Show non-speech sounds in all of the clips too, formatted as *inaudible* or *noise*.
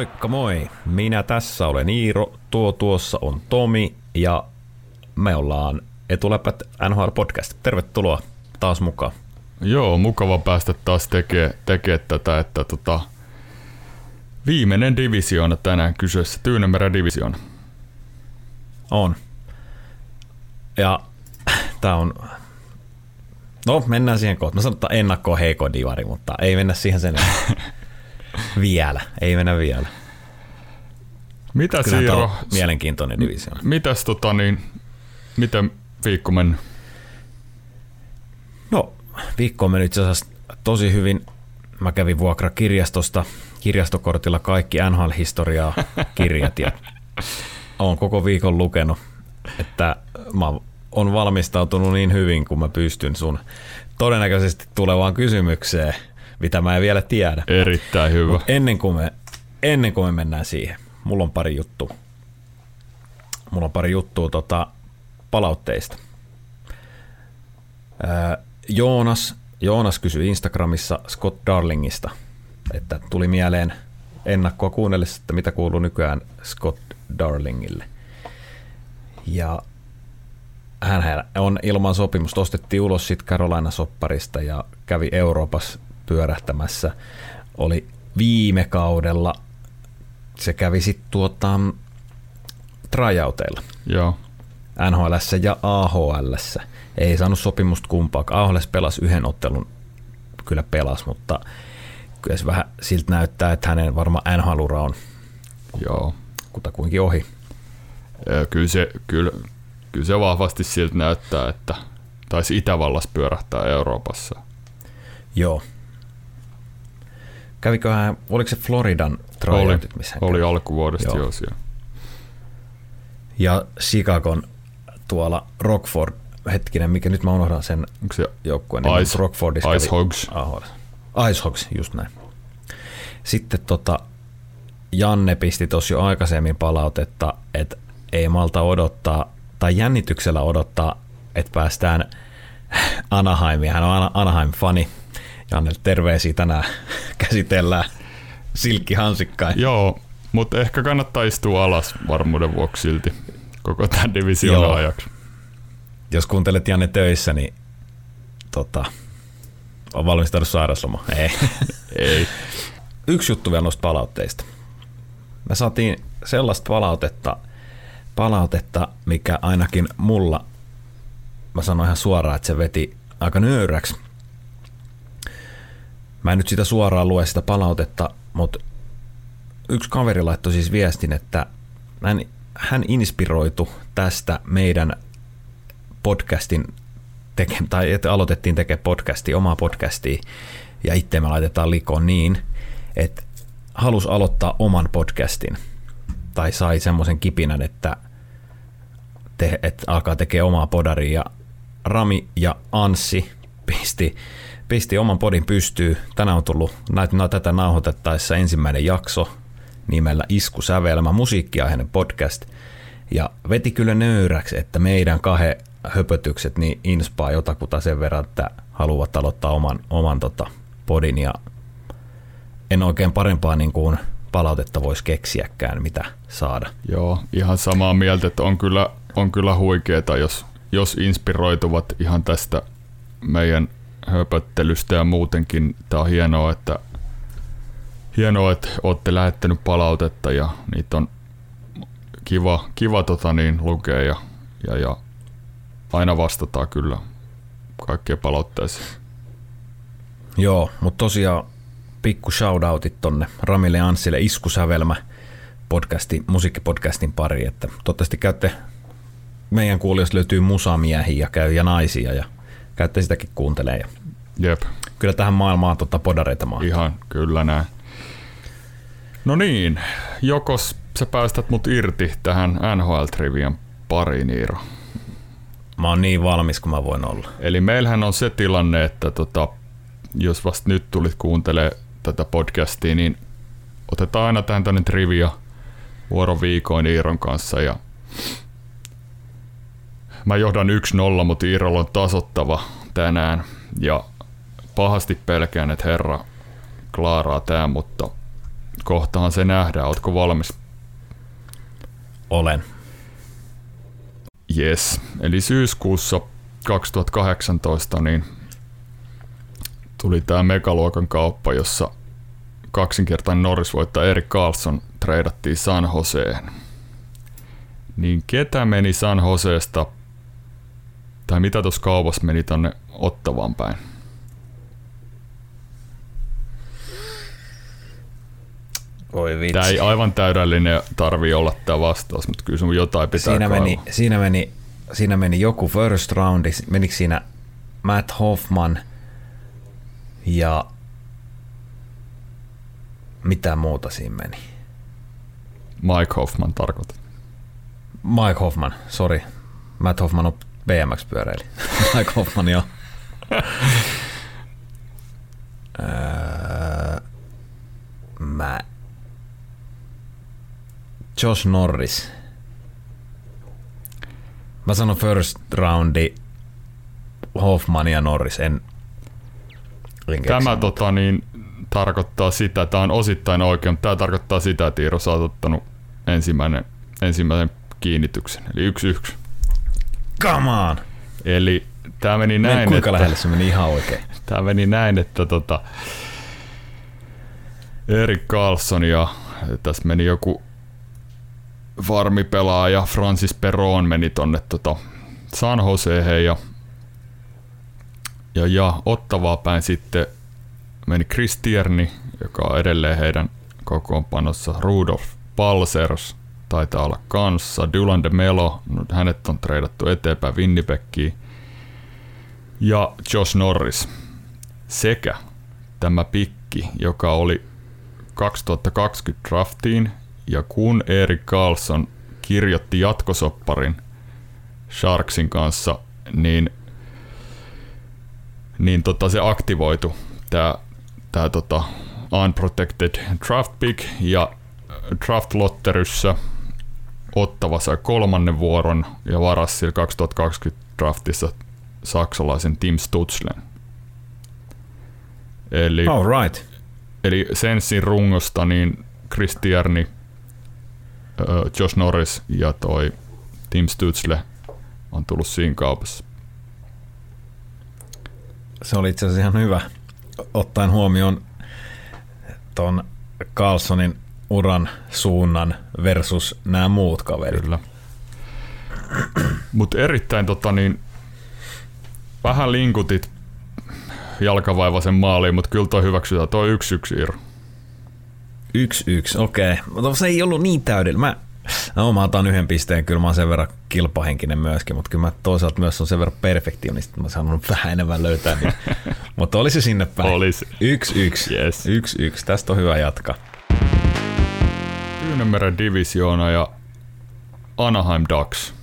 Moikka moi, minä tässä olen Iiro, tuo tuossa on Tomi ja me ollaan Etuläpät NHL Podcast. Tervetuloa taas mukaan. Joo, mukava päästä taas tekemään tekee tätä, että tota, viimeinen divisioona tänään kyseessä, Tyynemeren divisioona. On. Ja tämä on, no mennään siihen kohtaan. Mä sanon, että ennakko heiko divari, mutta ei mennä siihen sen *laughs* vielä, ei mennä vielä. Mitä Kyllä Siiro, on mielenkiintoinen divisio. mitäs tota niin, miten viikko mennyt? No, viikko on mennyt itse asiassa tosi hyvin. Mä kävin vuokrakirjastosta kirjastokortilla kaikki NHL-historiaa *laughs* kirjat ja olen koko viikon lukenut, että mä on valmistautunut niin hyvin kuin mä pystyn sun todennäköisesti tulevaan kysymykseen, mitä mä en vielä tiedä. Erittäin hyvä. Mut ennen, kuin me, ennen kuin me mennään siihen, mulla on pari juttua. Mulla on pari juttua tota, palautteista. Ää, Joonas, Joonas kysyi Instagramissa Scott Darlingista, että tuli mieleen ennakkoa kuunnellessa, että mitä kuuluu nykyään Scott Darlingille. Ja hän on ilman sopimusta, ostettiin ulos sitten Carolina-sopparista ja kävi Euroopassa pyörähtämässä. Oli viime kaudella, se kävi sitten tuota, tryouteilla. Joo. NHL ja AHL. Ei saanut sopimusta kumpaakaan. AHL pelasi yhden ottelun, kyllä pelas, mutta kyllä se vähän siltä näyttää, että hänen varmaan NHL-ura on Joo. kutakuinkin ohi. Ja kyllä, se, kyllä, kyllä se vahvasti siltä näyttää, että taisi Itävallassa pyörähtää Euroopassa. Joo. Käviköhän, oliko se Floridan Oli, tryoutit, missä oli kävi? alkuvuodesta Joo. joo. siellä. Ja Chicagon tuolla Rockford, hetkinen, mikä nyt mä unohdan sen Onko se joukkueen Ice- Rockfordissa Ice Hogs? AHL. Ice Hogs, just näin. Sitten tota, Janne pisti tuossa jo aikaisemmin palautetta, että ei malta odottaa, tai jännityksellä odottaa, että päästään Anaheimiin. Hän on Ana- Anaheim-fani. Janne, terveisiä tänään *laughs* käsitellään silkkihansikkain. Joo, mutta ehkä kannattaa istua alas varmuuden vuoksi silti koko tämän divisioon Joo. ajaksi. Jos kuuntelet Janne töissä, niin tota, on valmistaudu sairausloma. Ei. *laughs* Ei. Yksi juttu vielä noista palautteista. Me saatiin sellaista palautetta, palautetta, mikä ainakin mulla, mä sanoin ihan suoraan, että se veti aika nöyräksi. Mä en nyt sitä suoraan lue sitä palautetta, mutta yksi kaveri laittoi siis viestin, että hän, hän inspiroitu tästä meidän podcastin teke, tai että aloitettiin tekemään podcastia, omaa podcastia, ja itse me laitetaan likoon niin, että halusi aloittaa oman podcastin, tai sai semmoisen kipinän, että, te, että alkaa tekemään omaa podaria, Rami ja Anssi pisti, pisti oman podin pystyy. Tänään on tullut no, tätä nauhoitettaessa ensimmäinen jakso nimellä Iskusävelmä, musiikkiaiheinen podcast. Ja veti kyllä nöyräksi, että meidän kahden höpötykset niin inspaa jotakuta sen verran, että haluavat aloittaa oman, oman tota, podin ja en oikein parempaa niin kuin palautetta voisi keksiäkään, mitä saada. Joo, ihan samaa mieltä, että on kyllä, on kyllä huikeeta, jos, jos inspiroituvat ihan tästä meidän höpöttelystä ja muutenkin. Tämä on hienoa, että, hienoa, että olette lähettänyt palautetta ja niitä on kiva, kiva tota niin, lukea ja, ja, ja aina vastataan kyllä kaikkien palautteisiin. Joo, mutta tosiaan pikku shoutoutit tonne Ramille ja Anssille Iskusävelmä podcasti, musiikkipodcastin pari, että toivottavasti käytte, meidän kuulijoista löytyy musamiehiä ja käy ja naisia ja käytte sitäkin kuuntelee. Ja Jep, kyllä tähän maailmaan tota podareita maa. ihan kyllä näin. No niin, jokos sä päästät mut irti tähän NHL-trivian pariin, Iiro. Mä oon niin valmis kuin mä voin olla. Eli meillähän on se tilanne, että tota, jos vasta nyt tulit kuuntelee tätä podcastia, niin otetaan aina tähän tänne trivia vuoroviikoin Iiron kanssa ja mä johdan 1-0, mutta Iirolla on tasottava tänään ja pahasti pelkään, että herra klaaraa tää, mutta kohtahan se nähdään. Ootko valmis? Olen. Yes. Eli syyskuussa 2018 niin tuli tämä megaluokan kauppa, jossa kaksinkertainen Norris voittaa Erik Carlson treidattiin San Joseen. Niin ketä meni San Joseesta, tai mitä tuossa kaupassa meni tonne Ottavaan päin? Oi vitsi. Tämä ei aivan täydellinen tarvi olla tämä vastaus, mutta kyllä sun jotain pitää siinä kaivaa. meni, siinä, meni, siinä meni joku first roundi, menikö siinä Matt Hoffman ja mitä muuta siinä meni? Mike Hoffman tarkoitat. Mike Hoffman, sorry. Matt Hoffman on BMX-pyöräili. *laughs* Mike Hoffman, joo. *laughs* Öö, mä... Josh Norris. Mä sanon first roundi Hoffman ja Norris. En, en Tämä tota, niin, tarkoittaa sitä, tämä on osittain oikein, mutta tämä tarkoittaa sitä, että Iiro sä oot ottanut ensimmäinen, ensimmäisen kiinnityksen, eli yksi yksi. Come on! Eli tämä meni Näin, näin, kuinka että, lähelle se meni ihan oikein? *laughs* tämä meni näin, että tota, Erik Carlson ja tässä meni joku varmipelaaja Francis Peron meni tonne tota San Joseen ja, ja, ja Ottavaa päin sitten meni Chris Tierney, joka on edelleen heidän kokoonpanossa. Rudolf Palsers taitaa olla kanssa. Dylan de Melo, no, hänet on treidattu eteenpäin Winnipegkiin. Ja Josh Norris sekä tämä pikki, joka oli 2020 draftiin ja kun Erik Carlson kirjoitti jatkosopparin Sharksin kanssa, niin, niin tota se aktivoitu tämä tää tota unprotected draft pick ja draft lotteryssä Ottava sai kolmannen vuoron ja varasi sillä 2020 draftissa saksalaisen Tim Stutzlen. Eli All right. Eli Sensin rungosta niin Chris Tierney, ö, Josh Norris ja toi Tim Stutzle on tullut siinä kaupassa. Se oli itse asiassa ihan hyvä, ottaen huomioon ton Carlsonin uran suunnan versus nämä muut kaverit. Kyllä. Mutta erittäin tota niin, vähän linkutit jalkavaivaisen maaliin, mutta kyllä toi hyväksytään. Toi yksi yksi Iiro. Yksi yksi, okei. Mutta se ei ollut niin täydellinen. Mä, no, mä otan yhden pisteen, kyllä mä oon sen verran kilpahenkinen myöskin, mutta kyllä mä toisaalta myös on sen verran perfektionisti, että mä sanon vähän enemmän löytää. Niin. *laughs* mutta oli se sinne päin. Olisi. Yksi yksi. Yes. Yksi yksi. Tästä on hyvä jatkaa. Tyynemeren divisioona ja Anaheim Ducks.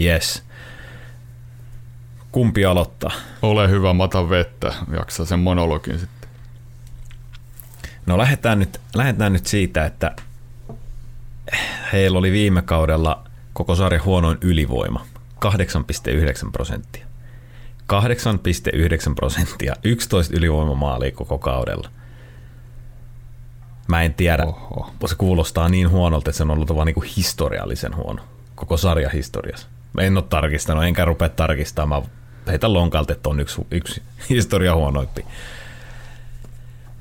Yes. Kumpi aloittaa? Ole hyvä, mata vettä. Jaksaa sen monologin sitten. No lähdetään nyt, lähdetään nyt siitä, että heillä oli viime kaudella koko sarjan huonoin ylivoima. 8,9 prosenttia. 8,9 prosenttia. 11 ylivoimamaalia koko kaudella. Mä en tiedä, Oho. se kuulostaa niin huonolta, että se on ollut vaan niin historiallisen huono. Koko sarja historiassa. Mä en ole tarkistanut, enkä rupea tarkistamaan. Mä heitän lonkalta, että on yksi, yksi *laughs* historia huonoimpi.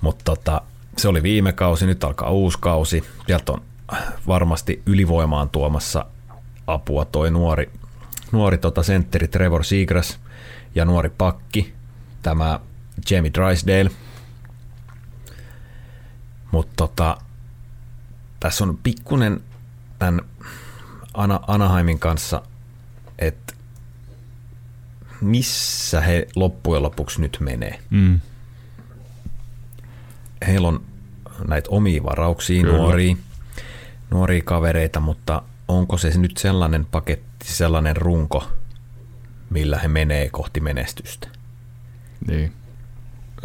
Mutta tota, se oli viime kausi, nyt alkaa uusi kausi. Sieltä on varmasti ylivoimaan tuomassa apua toi nuori, nuori tota sentteri Trevor Seagrass ja nuori pakki, tämä Jamie Drysdale. Mutta tota, tässä on pikkunen tämän Ana, Anaheimin kanssa, että missä he loppujen lopuksi nyt menee Mm. Heillä on näitä omia varauksia, Kyllä. nuoria, nuoria kavereita, mutta onko se nyt sellainen paketti, sellainen runko, millä he menee kohti menestystä? Niin.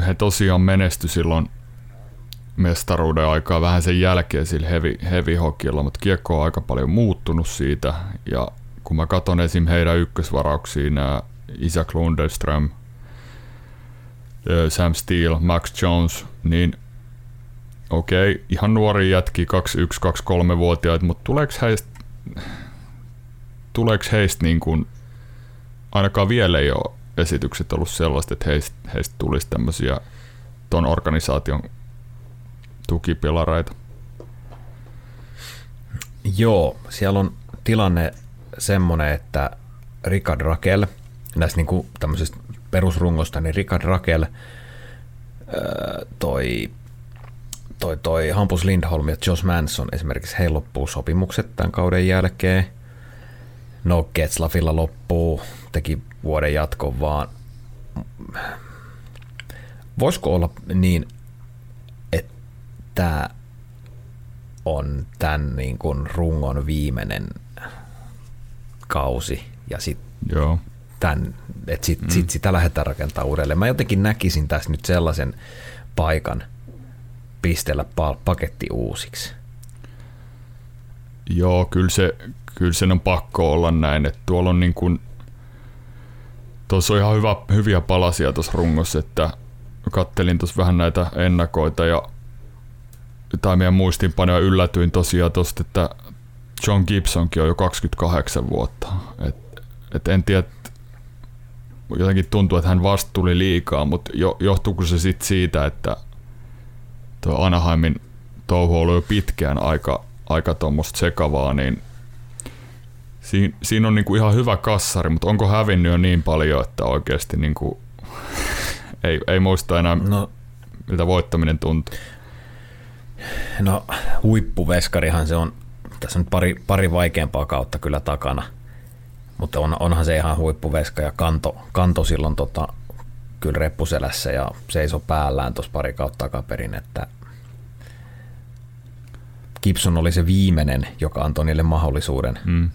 He tosiaan menesty silloin mestaruuden aikaa vähän sen jälkeen sillä heavy, heavy hockeylla, mutta kiekko on aika paljon muuttunut siitä. Ja kun mä katson esim. heidän ykkösvarauksiin, nämä Isaac Lundström, Sam Steele, Max Jones, niin okei, ihan nuori jätki, 21-23-vuotiaat, mutta tuleeko heistä, tuleeko heistä niin kuin, ainakaan vielä ei ole esitykset ollut sellaiset, että heistä, heistä tulisi tämmöisiä ton organisaation tukipilareita? Joo, siellä on tilanne semmoinen, että Richard Rakel, näistä niin kuin tämmöisestä perusrungosta, niin Richard Rakel, toi, toi, toi Hampus Lindholm ja Josh Manson esimerkiksi, heillä loppuu sopimukset tämän kauden jälkeen. No Ketslafilla loppuu, teki vuoden jatkon vaan. Voisiko olla niin, että on tämän niin kuin rungon viimeinen kausi ja sitten. Tän, että sit, mm. sit sitä lähdetään rakentamaan uudelleen. Mä jotenkin näkisin tässä nyt sellaisen paikan pistellä paketti uusiksi. Joo, kyllä se, kyllä sen on pakko olla näin, että tuolla on niin kuin, tuossa on ihan hyvä, hyviä palasia tuossa rungossa, että kattelin tuossa vähän näitä ennakoita ja tai meidän muistinpanoja yllätyin tosiaan tuosta, että John Gibsonkin on jo 28 vuotta. Et, et en tiedä, jotenkin tuntuu, että hän vasta tuli liikaa, mutta jo, johtuuko se sitten siitä, että tuo Anaheimin touhu on ollut jo pitkään aika, aika tuommoista sekavaa, niin siinä, siinä on niinku ihan hyvä kassari, mutta onko hävinnyt jo niin paljon, että oikeasti niinku, *laughs* ei, ei muista enää, no, miltä voittaminen tuntuu? No huippuveskarihan se on, tässä on pari, pari vaikeampaa kautta kyllä takana, mutta on, onhan se ihan huippuveska ja kanto, kanto silloin tota, kyllä reppuselässä ja seiso päällään tuossa pari kautta takaperin, että Gibson oli se viimeinen, joka antoi niille mahdollisuuden mm.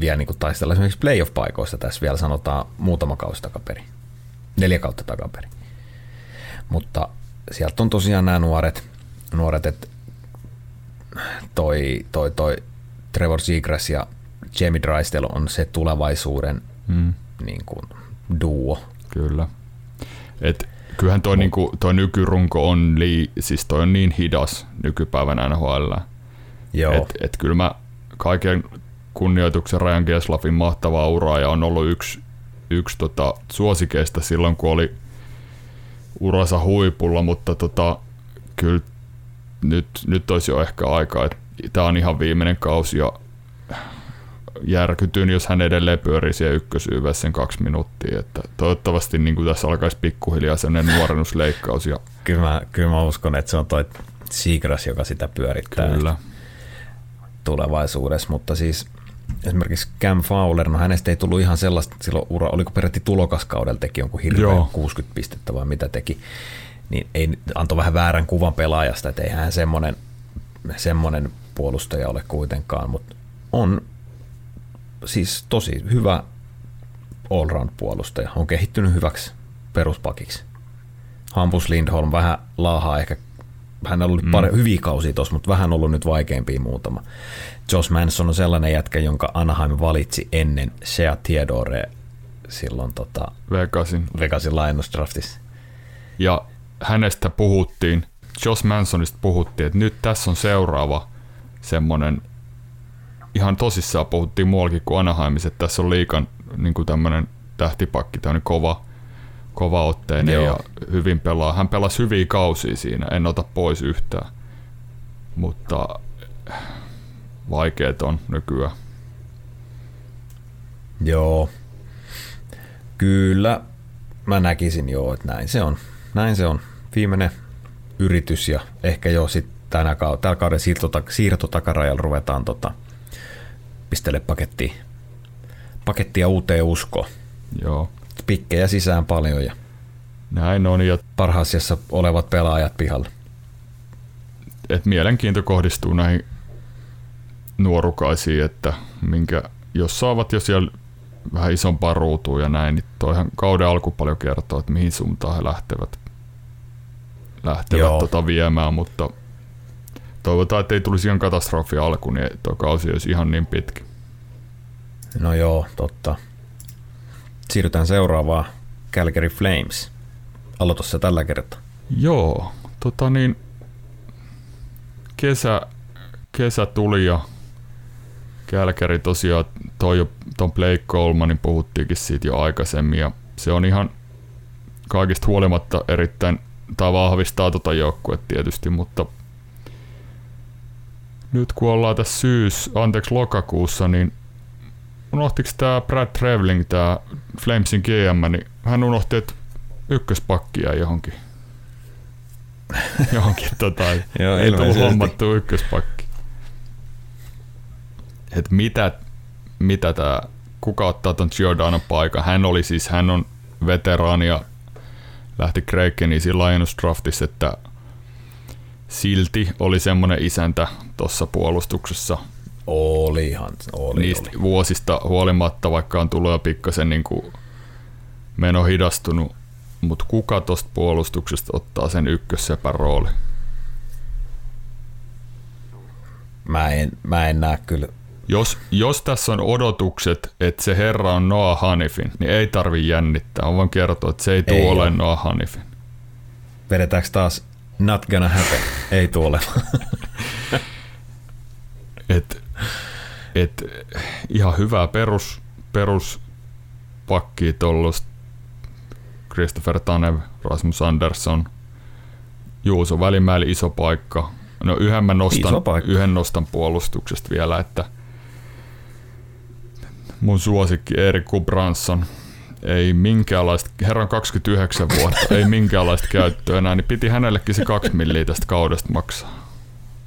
vielä niin kuin taistella esimerkiksi playoff-paikoista tässä vielä sanotaan muutama kausi takaperin, neljä kautta takaperin. Mutta sieltä on tosiaan nämä nuoret, nuoret että toi, toi, toi Trevor Seagrass ja Jamie Drysdale on se tulevaisuuden mm. niin kuin, duo. Kyllä. Et kyllähän toi, niinku, toi nykyrunko on, lii, siis toi on niin hidas nykypäivänä NHL. Joo. Et, et kyllä mä kaiken kunnioituksen Ryan Geslafin mahtavaa uraa ja on ollut yksi, yksi tota, suosikeista silloin, kun oli uransa huipulla, mutta tota, kyllä nyt, nyt olisi jo ehkä aika, että tämä on ihan viimeinen kausi ja järkytyn, jos hän edelleen pyörii siellä ykkösyyvässä sen kaksi minuuttia. Että toivottavasti niin kuin tässä alkaisi pikkuhiljaa sellainen nuorennusleikkaus. Ja... Kyllä, mä, kyllä mä uskon, että se on toi Seagrass, joka sitä pyörittää kyllä. tulevaisuudessa, mutta siis esimerkiksi Cam Fowler, no hänestä ei tullut ihan sellaista, silloin ura, oliko peräti tulokaskaudella teki jonkun hirveän Joo. 60 pistettä vai mitä teki, niin ei, antoi vähän väärän kuvan pelaajasta, että eihän semmoinen, semmoinen puolustaja ole kuitenkaan, mutta on siis tosi hyvä allround-puolustaja. On kehittynyt hyväksi peruspakiksi. Hampus Lindholm vähän laahaa ehkä, hän on ollut mm. pari, hyviä kausia tuossa, mutta vähän ollut nyt vaikeampia muutama. Josh Manson on sellainen jätkä, jonka Anaheim valitsi ennen Shea Theodore silloin tota, Vegasin. Vegasin lainusdraftissa. Ja hänestä puhuttiin, Josh Mansonista puhuttiin, että nyt tässä on seuraava semmoinen tosissaan puhuttiin muuallakin kuin Anaheimissa, että tässä on liikan niin kuin tämmöinen tähtipakki, tämmöinen kova, kova otteinen Joo. ja hyvin pelaa. Hän pelasi hyviä kausia siinä, en ota pois yhtään, mutta vaikeet on nykyään. Joo, kyllä mä näkisin joo, että näin se on. Näin se on. Viimeinen yritys ja ehkä jo sitten tänä tällä kauden siirtotakarajalla ruvetaan tota, pistele pakettia, pakettia uuteen usko. Joo. Pikkejä sisään paljon ja näin on. Ja parhaassa olevat pelaajat pihalle. Et mielenkiinto kohdistuu näihin nuorukaisiin, että minkä, jos saavat jo siellä vähän isompaa ruutua ja näin, niin toihan kauden alku paljon kertoo, että mihin suuntaan he lähtevät, lähtevät tota viemään, mutta toivotaan, että ei tulisi ihan katastrofi alku, niin tuo kausi olisi ihan niin pitkä. No joo, totta. Siirrytään seuraavaan Calgary Flames. Aloita se tällä kertaa. Joo, tota niin, kesä, kesä tuli ja Kälkäri tosiaan toi jo ton Blake Colemanin puhuttiinkin siitä jo aikaisemmin ja se on ihan kaikista huolimatta erittäin, tai vahvistaa tota joukkuetta tietysti, mutta nyt kun ollaan tässä syys, anteeksi lokakuussa, niin unohtiko tämä Brad Traveling, tämä Flamesin GM, niin hän unohti, että ykköspakkia johonkin. johonkin tota, *laughs* Joo, ei tullut hommattu ykköspakki. Et mitä, mitä tää, kuka ottaa ton Giordano paikan? Hän oli siis, hän on veteraani ja lähti Krakenisiin Lions Draftissa, että silti oli semmoinen isäntä tuossa puolustuksessa. Olihan, oli, Niistä oli. vuosista huolimatta, vaikka on tullut jo pikkasen niin kuin meno hidastunut, mutta kuka tuosta puolustuksesta ottaa sen ykkössepän rooli? Mä en, mä en näe kyllä. Jos, jos tässä on odotukset, että se herra on Noah Hanifin, niin ei tarvi jännittää. On vaan kertoa, että se ei tule ole Noah Hanifin. Vedetäänkö taas not gonna happen? ei tule et, et, ihan hyvää perus, perus pakkia tuollaista Christopher Tanev, Rasmus Andersson, Juuso Välimäeli iso paikka. No yhden mä nostan, yhden nostan puolustuksesta vielä, että mun suosikki Erik Branson ei minkäänlaista, herran 29 vuotta, ei minkäänlaista käyttöä enää, niin piti hänellekin se kaksi milliä tästä kaudesta maksaa.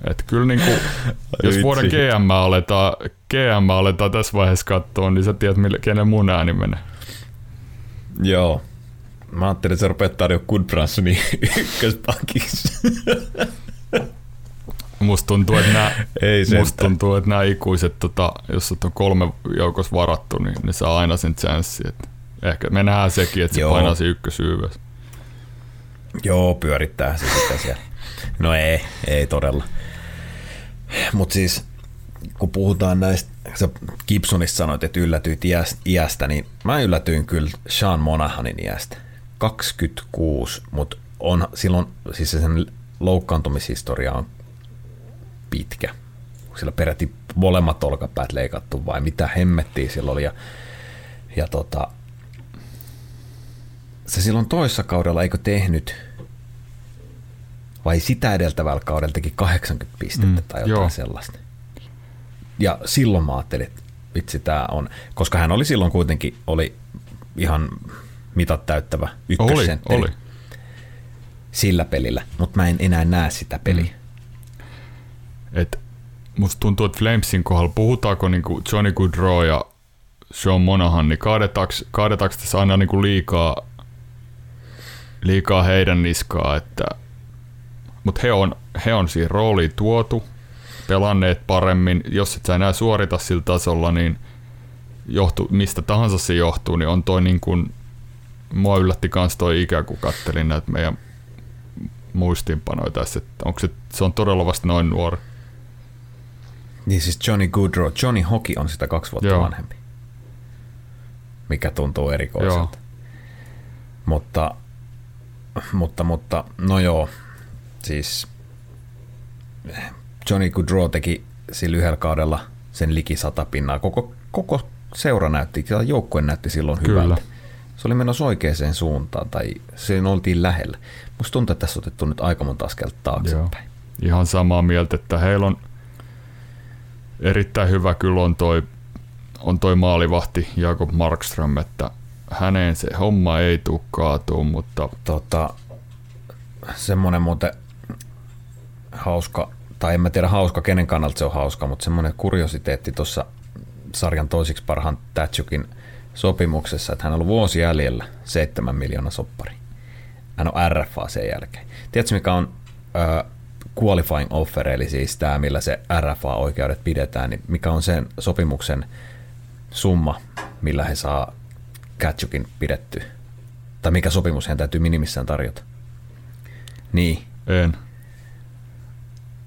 Et kyllä niin kuin, jos Vitsi. vuoden GM aletaan, GM aletaan tässä vaiheessa katsoa, niin sä tiedät, mille, kenen mun ääni menee. Joo. Mä ajattelin, että se rupeaa tarjoamaan Goodbransonin *laughs* ykköspakiksi. Musta tuntuu, että nämä, Ei musta tuntuu, että nämä ikuiset, tota, jos on kolme joukossa varattu, niin ne saa aina sen chanssin. Että ehkä me nähdään sekin, että se Joo. painaa se ykkösyyvässä. Joo, pyörittää se sitten siellä. No ei, ei todella. Mutta siis kun puhutaan näistä, sä Gibsonista sanoit, että yllätyit iästä, niin mä yllätyin kyllä Sean Monahanin iästä. 26, mutta on silloin, siis sen loukkaantumishistoria on pitkä. Sillä peräti molemmat olkapäät leikattu vai mitä hemmettiä silloin oli. Ja, ja tota, se silloin toissa kaudella eikö tehnyt, vai sitä edeltävällä kaudella teki 80 pistettä mm, tai jotain joo. sellaista. Ja silloin mä ajattelin, että vitsi tämä on, koska hän oli silloin kuitenkin oli ihan mitat täyttävä ykkössentteri. Oli, oli. Sillä pelillä, mutta mä en enää näe sitä peliä. Mm. Et musta tuntuu, että Flamesin kohdalla puhutaanko niinku Johnny Goodrow ja Sean Monahan, niin kaadetaanko, kaadetaanko tässä aina niinku liikaa, liikaa heidän niskaa, että mutta he on, he on siihen rooliin tuotu, pelanneet paremmin. Jos et sä enää suorita sillä tasolla, niin johtu, mistä tahansa se johtuu, niin on toi niin kuin mua yllätti kans toi ikä, kun kattelin näitä meidän muistiinpanoja tässä, että onko se, se on todella vasta noin nuori. Niin siis Johnny Goodrow, Johnny Hockey on sitä kaksi vuotta Joo. vanhempi. Mikä tuntuu erikoiselta. Joo. Mutta, mutta, mutta, no joo, siis Johnny Goodrow teki sillä yhdellä kaudella sen liki sata pinnaa. Koko, koko seura näytti, joukkue näytti silloin Kyllä. hyvältä se oli menossa oikeaan suuntaan tai sen oltiin lähellä. Musta tuntuu, että tässä on otettu nyt aika monta askelta taaksepäin. Joo. Ihan samaa mieltä, että heillä on erittäin hyvä kyllä on toi, on toi maalivahti Jakob Markström, että häneen se homma ei tule kaatuu, mutta... Tota, semmoinen muuten hauska, tai en mä tiedä hauska, kenen kannalta se on hauska, mutta semmoinen kuriositeetti tuossa sarjan toisiksi parhaan Tatsukin – sopimuksessa, että hän on ollut vuosi jäljellä 7 miljoonaa soppari. Hän on RFA sen jälkeen. Tiedätkö, mikä on uh, qualifying offer, eli siis tämä, millä se RFA-oikeudet pidetään, niin mikä on sen sopimuksen summa, millä he saa Katsukin pidetty? Tai mikä sopimus hän täytyy minimissään tarjota? Niin. En.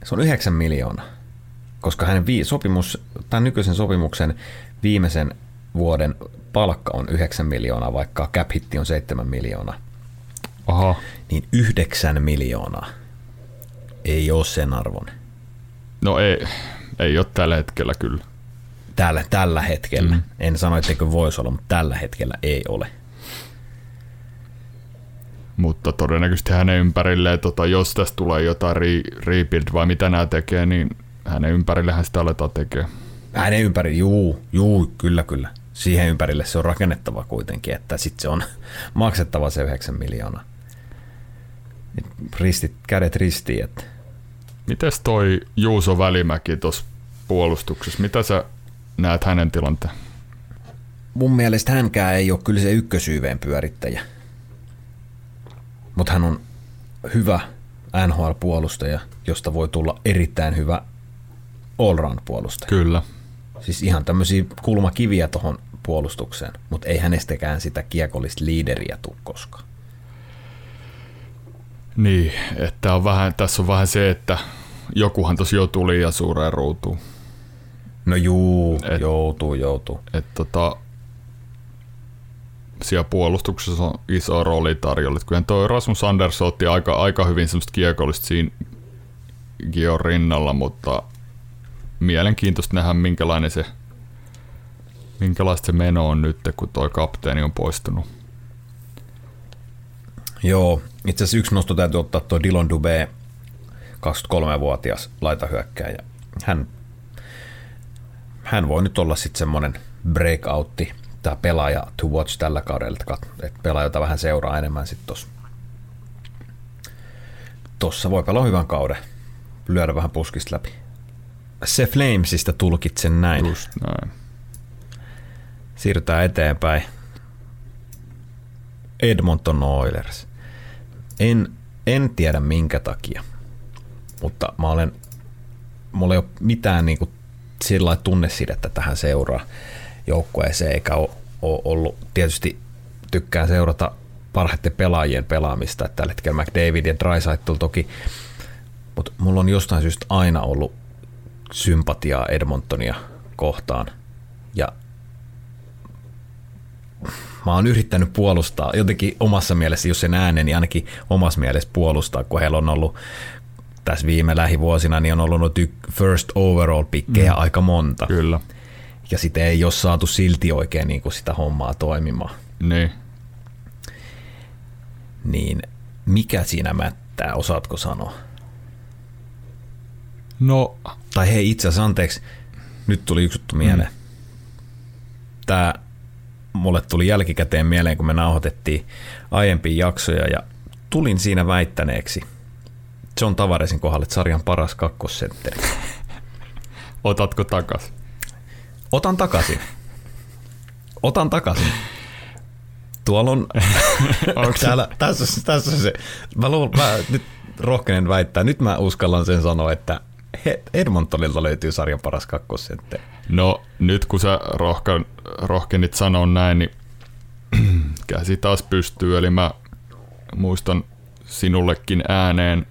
Se on 9 miljoonaa, koska hänen vi- sopimus, tämän nykyisen sopimuksen viimeisen vuoden palkka on 9 miljoonaa, vaikka cap hitti on 7 miljoonaa. Aha. Niin 9 miljoonaa ei ole sen arvon. No ei, ei ole tällä hetkellä kyllä. Tällä, tällä hetkellä. Mm. En sano, etteikö voisi olla, mutta tällä hetkellä ei ole. Mutta todennäköisesti hänen ympärilleen, tota, jos tästä tulee jotain re, rebuild vai mitä nämä tekee, niin hänen ympärilleen sitä aletaan tekemään. Hänen ympärille, juu, juu, kyllä, kyllä. Siihen ympärille se on rakennettava kuitenkin, että sitten se on *laughs* maksettava se 9 miljoonaa. Ristit, kädet ristiin, että Mites toi Juuso Välimäki tuossa puolustuksessa, mitä sä näet hänen tilanteen? mun mielestä hänkään ei ole kyllä se ykkösyyveen pyörittäjä. Mutta hän on hyvä NHL-puolustaja, josta voi tulla erittäin hyvä all-round-puolustaja. Kyllä. Siis ihan tämmöisiä kulmakiviä tuohon puolustukseen, mutta ei hänestäkään sitä kiekollista liideriä tuu koskaan. Niin, että on vähän, tässä on vähän se, että jokuhan tosi joutuu liian suureen ruutuun. No juu, Et- joutuu, joutuu. Että tota, siellä puolustuksessa on iso rooli tarjolla. Et Kyllähän toi Rasmus Andersson otti aika, aika hyvin semmoista kiekollista siinä Gion rinnalla, mutta mielenkiintoista nähdä minkälainen se, minkälaista se meno on nyt, kun toi kapteeni on poistunut. Joo, itse asiassa yksi nosto täytyy ottaa tuo Dylan Dubé, 23-vuotias laitahyökkäjä. Hän, hän voi nyt olla sitten semmoinen breakoutti, tämä pelaaja to watch tällä kaudella, että kat- että pelaaja, jota vähän seuraa enemmän sitten tuossa. Tossa voi pelaa hyvän kauden, lyödä vähän puskista läpi. Se Flamesista tulkitsen näin. Just näin. Siirrytään eteenpäin. Edmonton Oilers. En, en tiedä minkä takia, mutta mä olen, mulla ei ole mitään niinku sillä tunnesidettä tähän seuraa joukkueeseen, eikä ole, ole ollut, tietysti tykkään seurata parhaiten pelaajien pelaamista, tällä hetkellä McDavid ja Draisaitl toki, mutta mulla on jostain syystä aina ollut sympatiaa Edmontonia kohtaan, ja mä oon yrittänyt puolustaa jotenkin omassa mielessä, jos sen äänen, niin ainakin omassa mielessä puolustaa, kun heillä on ollut tässä viime lähivuosina, niin on ollut noita first overall pikkejä mm. aika monta. Kyllä. Ja sitä ei ole saatu silti oikein niin kuin sitä hommaa toimimaan. Niin. Niin mikä siinä mättää, osaatko sanoa? No, Tai hei itse asiassa, anteeksi, nyt tuli yksi juttu mieleen. Mm. Tämä mulle tuli jälkikäteen mieleen, kun me nauhoitettiin aiempia jaksoja ja tulin siinä väittäneeksi John Tavaresin kohdalle sarjan paras kakkosentteri. *laughs* otatko takas? Otan takaisin. Otan takaisin. Tuolla *laughs* on, täällä, tässä, tässä se, mä, luulen, mä nyt rohkenen väittää, nyt mä uskallan sen sanoa, että Edmontonilta löytyy sarjan paras kakkosentteri. No nyt kun sä rohka, rohkenit sanoa näin, niin *clears throat* käsi taas pystyy. Eli mä muistan sinullekin ääneen,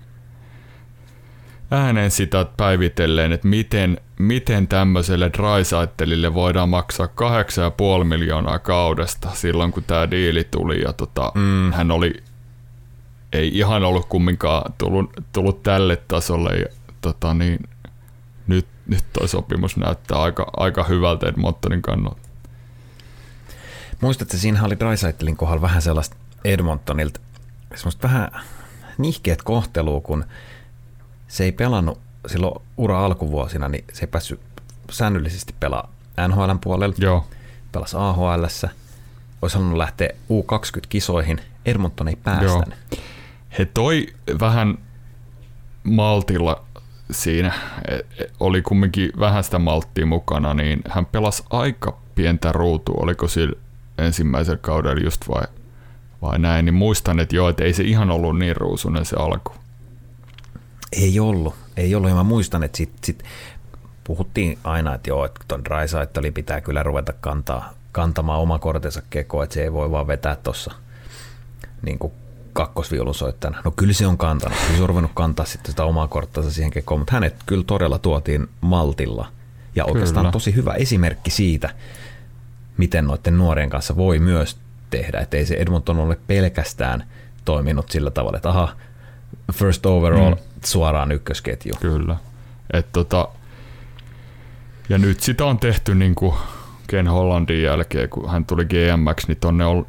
ääneen sitä päivitelleen, että miten, miten tämmöiselle Drysaitelille voidaan maksaa 8,5 miljoonaa kaudesta silloin, kun tämä diili tuli. Ja tota, mm. hän oli, ei ihan ollut kumminkaan tullut, tullut tälle tasolle. Ja, tota, niin, nyt, nyt toi sopimus näyttää aika, aika hyvältä Edmontonin kannalta. Muistatko, siinä oli Drysaitelin kohdalla vähän sellaista Edmontonilta, semmoista vähän nihkeet kohtelua, kun se ei pelannut silloin ura alkuvuosina, niin se ei päässyt säännöllisesti pelaa NHLn puolella, Joo, pelasi AHL, olisi halunnut lähteä U20-kisoihin, Edmonton ei Joo. päästänyt. he toi vähän maltilla siinä, e- e- oli kumminkin vähän sitä malttia mukana, niin hän pelasi aika pientä ruutua, oliko sillä ensimmäisellä kaudella just vai, vai näin, niin muistan, että joo, että ei se ihan ollut niin ruusunen se alku. Ei ollut, ei ollut. Ja mä muistan, että sit, sit puhuttiin aina, että joo, että ton Drysaitlin pitää kyllä ruveta kantaa, kantamaan oma kortensa kekoon, että se ei voi vaan vetää tuossa niin kuin kakkosviulunsoittajana. No kyllä se on kantanut, kyllä se on ruvennut kantaa sitten sitä omaa korttansa siihen kekoon, mutta hänet kyllä todella tuotiin maltilla. Ja oikeastaan Kyllä. tosi hyvä esimerkki siitä, miten noiden nuorien kanssa voi myös tehdä, että ei se Edmonton ole pelkästään toiminut sillä tavalla, että aha, first overall mm. suoraan ykkösketju. Kyllä. Et tota, ja nyt sitä on tehty niin kuin Ken Hollandin jälkeen, kun hän tuli GMX, niin tonne on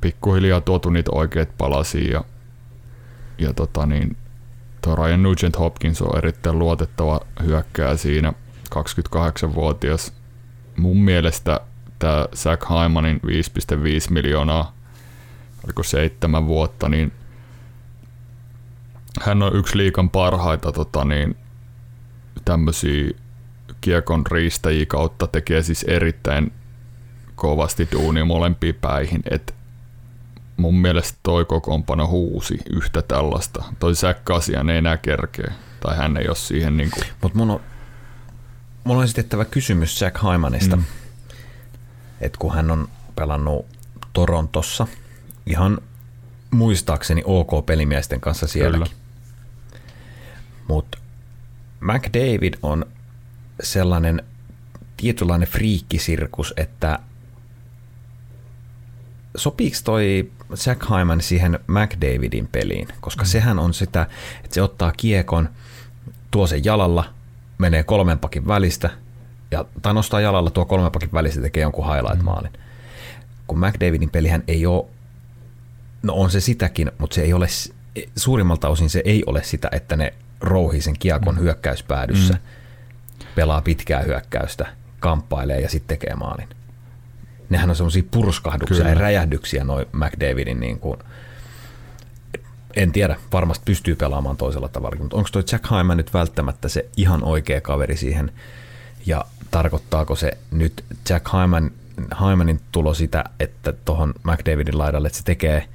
pikkuhiljaa tuotu niitä oikeita palasia ja, ja tota niin, tuo Ryan Nugent Hopkins on erittäin luotettava hyökkää siinä, 28-vuotias. Mun mielestä tämä Zach Hymanin 5,5 miljoonaa, oliko seitsemän vuotta, niin hän on yksi liikan parhaita tota niin, tämmöisiä kiekon riistäjiä kautta tekee siis erittäin kovasti duunia molempiin päihin. Et mun mielestä toi kokoonpano huusi yhtä tällaista. Toi säkkäasian ei enää kerkeä, tai hän ei ole siihen niinku... Mut mun on, mulla on esitettävä kysymys Jack Hymanista. Mm. Et kun hän on pelannut Torontossa ihan muistaakseni OK pelimiesten kanssa sielläkin. Mutta McDavid on sellainen tietynlainen friikkisirkus, että sopiiko toi Jack Hyman siihen McDavidin peliin, koska mm. sehän on sitä, että se ottaa kiekon, tuo sen jalalla, menee kolmen pakin välistä, ja, tai nostaa jalalla tuo kolmen pakin välistä tekee jonkun highlight-maalin. Mm. Kun McDavidin pelihän ei ole, no on se sitäkin, mutta se ei ole, suurimmalta osin se ei ole sitä, että ne rouhii sen kiekon mm. hyökkäyspäädyssä, mm. pelaa pitkää hyökkäystä, kamppailee ja sitten tekee maalin nehän on semmoisia purskahduksia Kyllä. ja räjähdyksiä noin McDavidin niin kuin, en tiedä, varmasti pystyy pelaamaan toisella tavalla, mutta onko toi Jack Hyman nyt välttämättä se ihan oikea kaveri siihen ja tarkoittaako se nyt Jack Hyman, Hymanin tulo sitä, että tuohon McDavidin laidalle, että se tekee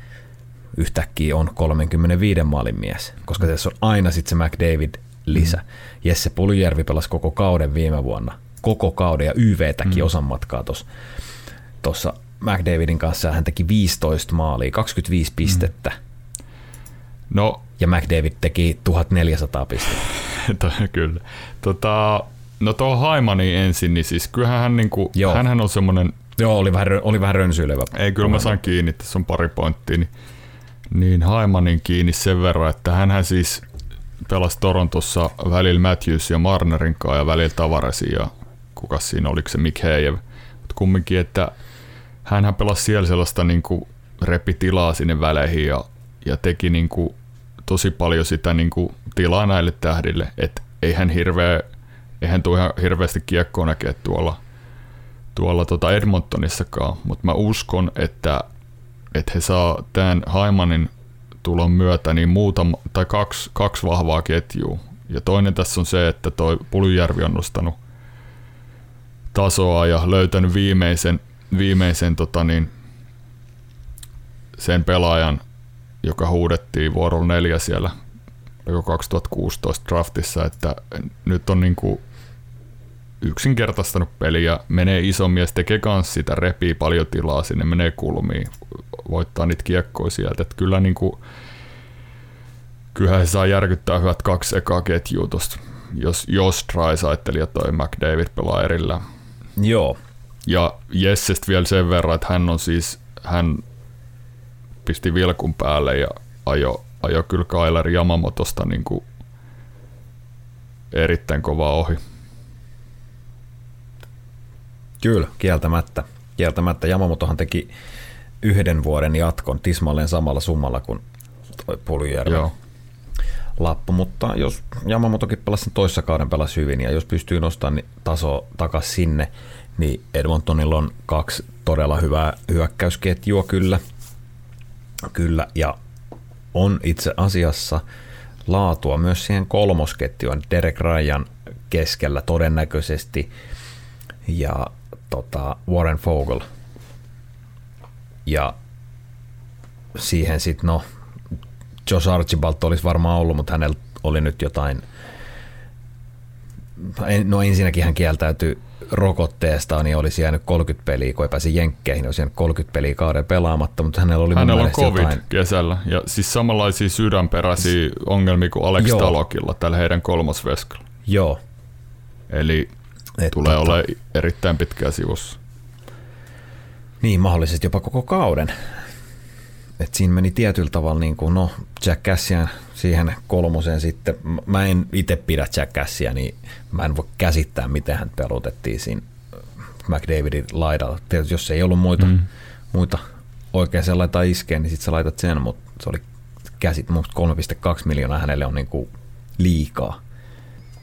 yhtäkkiä on 35 maalin mies, koska tässä on aina sitten se McDavid lisä. Mm. Jesse Puljärvi pelasi koko kauden viime vuonna, koko kauden ja YVtäkin mm. osan matkaa tuossa McDavidin kanssa hän teki 15 maalia, 25 pistettä. Mm. No, ja McDavid teki 1400 pistettä. *laughs* kyllä. Tota, no tuo Haimani ensin, niin siis kyllähän hän, niinku, hänhän on semmoinen... Joo, oli vähän, oli vähän rönsyilevä. Ei, kyllä mä sain kiinni, tässä on pari pointtia. Niin, niin Haimanin kiinni sen verran, että hän siis pelasi Torontossa välillä Matthews ja Marnerin kanssa ja välillä Tavaresi ja kuka siinä, oliko se Mikhejev. Mutta kumminkin, että hänhän pelasi siellä sellaista niin kuin repi tilaa sinne väleihin ja, ja teki niin kuin tosi paljon sitä niin kuin tilaa näille tähdille, että eihän hirveä, eihän tule ihan hirveästi kiekkoa näkee tuolla, tuolla tota Edmontonissakaan, mutta mä uskon, että, että he saa tämän Haimanin tulon myötä niin muutama, tai kaksi, kaksi vahvaa ketjua. Ja toinen tässä on se, että toi Puljärvi on nostanut tasoa ja löytänyt viimeisen viimeisen tota niin, sen pelaajan, joka huudettiin vuorolla neljä siellä 2016 draftissa, että nyt on niin kuin yksinkertaistanut peliä, menee iso mies, tekee kans sitä, repii paljon tilaa sinne, menee kulmiin, voittaa niitä kiekkoja sieltä. Että kyllä niin kuin, kyllähän he saa järkyttää hyvät kaksi ekaa ketjua tosta, jos, jos Dry ja toi McDavid pelaa erillään. Joo, ja Jessestä vielä sen verran, että hän on siis, hän pisti vilkun päälle ja ajo, ajo kyllä Kailer Yamamotosta niin kuin erittäin kova ohi. Kyllä, kieltämättä. Kieltämättä. Yamamotohan teki yhden vuoden jatkon tismalleen samalla summalla kuin toi. Joo. Lappu, mutta jos Yamamotokin pelasi sen toissa kauden pelasi hyvin ja jos pystyy nostamaan niin taso takaisin sinne, niin Edmontonilla on kaksi todella hyvää hyökkäysketjua kyllä. Kyllä, ja on itse asiassa laatua myös siihen kolmosketjuun Derek Ryan keskellä todennäköisesti ja tota, Warren Fogel. Ja siihen sitten, no, Josh Archibald olisi varmaan ollut, mutta hänellä oli nyt jotain, no ensinnäkin hän kieltäytyi rokotteesta, niin olisi jäänyt 30 peliä, kun ei pääsi jenkkeihin, olisi jäänyt 30 peliä kauden pelaamatta, mutta hänellä oli Hänellä on COVID jotain... kesällä, ja siis samanlaisia sydänperäisiä ongelmia kuin Alex Joo. Talokilla tällä heidän kolmosveskalla. Joo. Eli Et tulee tota... olemaan erittäin pitkää sivussa. Niin, mahdollisesti jopa koko kauden. et siinä meni tietyllä tavalla, niin kuin, no Jack Cassia siihen kolmoseen sitten. Mä en itse pidä Jack Cassia, niin mä en voi käsittää, miten hän pelutettiin siinä McDavidin laidalla. Tietysti jos ei ollut muita, mm. muita oikein sellaista iskee, niin sitten sä laitat sen, mutta se oli käsit, 3,2 miljoonaa hänelle on niin kuin liikaa.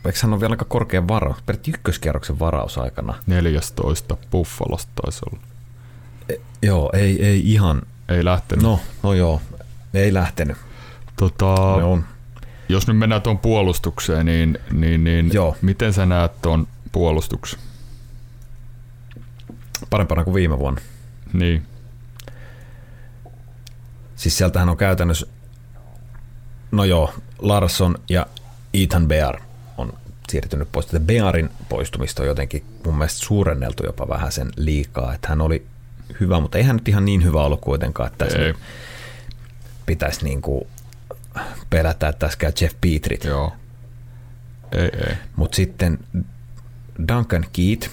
Eikö hän ole vielä aika korkean varaus? Peräti ykköskierroksen varaus aikana. 14 Buffalosta taisi olla. E, joo, ei, ei ihan. Ei lähtenyt. No, no joo, ei lähtenyt. Tota, no. Jos nyt mennään tuon puolustukseen, niin, niin, niin joo. miten sä näet tuon puolustuksen? Parempana kuin viime vuonna. Niin. Siis sieltähän on käytännössä, no joo, Larsson ja Ethan Bear on siirtynyt pois. Tätä Bearin poistumista on jotenkin mun mielestä suurenneltu jopa vähän sen liikaa, että hän oli hyvä, mutta eihän nyt ihan niin hyvä ollut kuitenkaan, että tässä ei. pitäisi niin kuin pelätä, että tässä käy Jeff Petrit. Joo. Ei, ei. Mutta sitten Duncan Keat,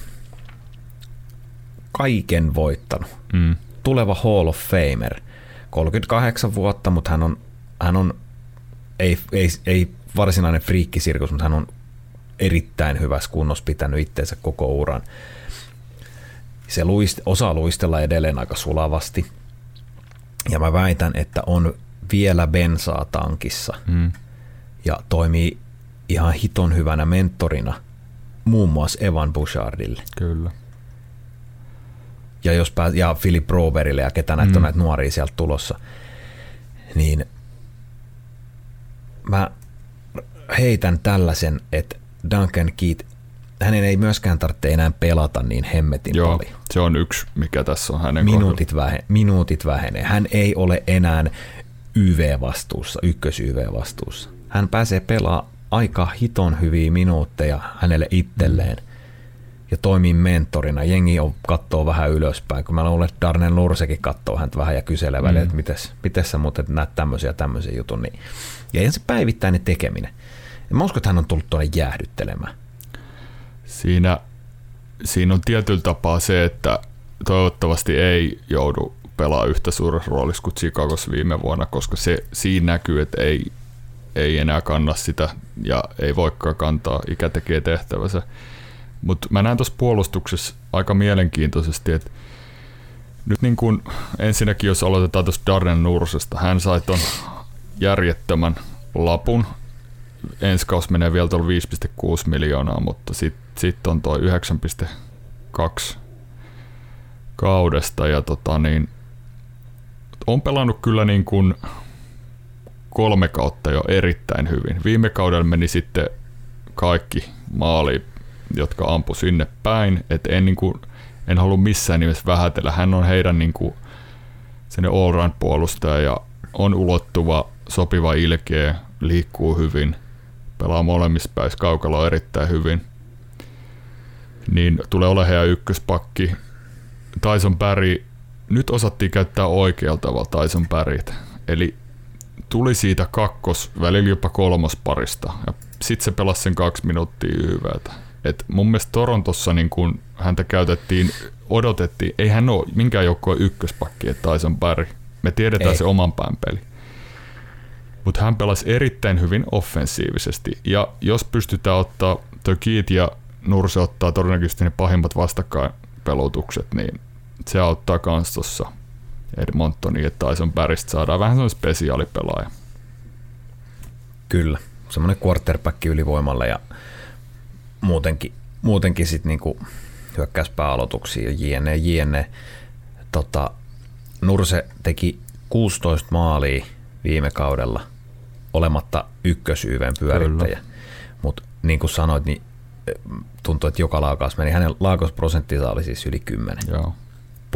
kaiken voittanut. Mm. Tuleva Hall of Famer. 38 vuotta, mutta hän on, hän on ei, ei, ei varsinainen friikkisirkus, mutta hän on erittäin hyvässä kunnossa pitänyt itseensä koko uran. Se luist, osaa luistella edelleen aika sulavasti. Ja mä väitän, että on vielä bensaa tankissa mm. ja toimii ihan hiton hyvänä mentorina muun muassa Evan Bouchardille. Kyllä. Ja, jos pää, ja Philip Roverille ja ketä näitä mm. on näitä nuoria sieltä tulossa, niin mä heitän tällaisen, että Duncan Keat, hänen ei myöskään tarvitse enää pelata niin hemmetin Joo, paljon. se on yksi, mikä tässä on hänen minuutit, vähe, minuutit vähenee. Hän ei ole enää YV-vastuussa, ykkös-YV-vastuussa. Hän pääsee pelaamaan aika hiton hyviä minuutteja hänelle itselleen ja toimii mentorina. Jengi on, katsoo vähän ylöspäin, kun mä luulen, että Darnell Nursekin katsoo häntä vähän ja kyselee mm. että mites, mites sä muuten näet tämmöisiä tämmöisiä jutun. Niin. Ja ihan se päivittäinen tekeminen. Mä uskon, että hän on tullut tuonne jäähdyttelemään. Siinä, siinä on tietyllä tapaa se, että toivottavasti ei joudu pelaa yhtä suuressa roolissa kuin Chicagos viime vuonna, koska se, siinä näkyy, että ei, ei enää kanna sitä ja ei voikaan kantaa, ikä tekee tehtävänsä. Mutta mä näen tuossa puolustuksessa aika mielenkiintoisesti, että nyt niin kun ensinnäkin jos aloitetaan tuosta Darren Nursesta, hän sai ton järjettömän lapun. Ensi kausi menee vielä tuolla 5,6 miljoonaa, mutta sitten sit on tuo 9,2 kaudesta ja tota niin, on pelannut kyllä niin kuin kolme kautta jo erittäin hyvin. Viime kaudella meni sitten kaikki maali, jotka ampu sinne päin, että en, niin kuin, en halua missään nimessä vähätellä. Hän on heidän niin kuin, sen all puolustaja ja on ulottuva, sopiva ilkeä, liikkuu hyvin, pelaa molemmissa päissä kaukalo erittäin hyvin. Niin tulee ole heidän ykköspakki. Tyson Barry nyt osattiin käyttää oikealla tavalla Tyson Barryt. Eli tuli siitä kakkos, välillä jopa kolmosparista. Ja sitten se pelasi sen kaksi minuuttia hyvältä. Et mun mielestä Torontossa niin kun häntä käytettiin, odotettiin, ei hän ole minkään joukkueen ykköspakki, että Tyson Barry. Me tiedetään ei. se oman pään peli. Mutta hän pelasi erittäin hyvin offensiivisesti. Ja jos pystytään ottaa Tökiit ja Nurse ottaa todennäköisesti ne pahimmat vastakkainpelutukset, niin se auttaa kans tuossa Edmontoni, että Tyson Barrystä saadaan vähän semmoinen spesiaalipelaaja. Kyllä, semmoinen quarterback ylivoimalle ja muutenkin, muutenkin sitten niinku hyökkäyspääaloituksia ja jne, jne. Tota, Nurse teki 16 maalia viime kaudella olematta ykkösyyven pyörittäjä. Mutta niin kuin sanoit, niin tuntuu, että joka laukaus meni. Hänen laukausprosenttinsa oli siis yli 10. Joo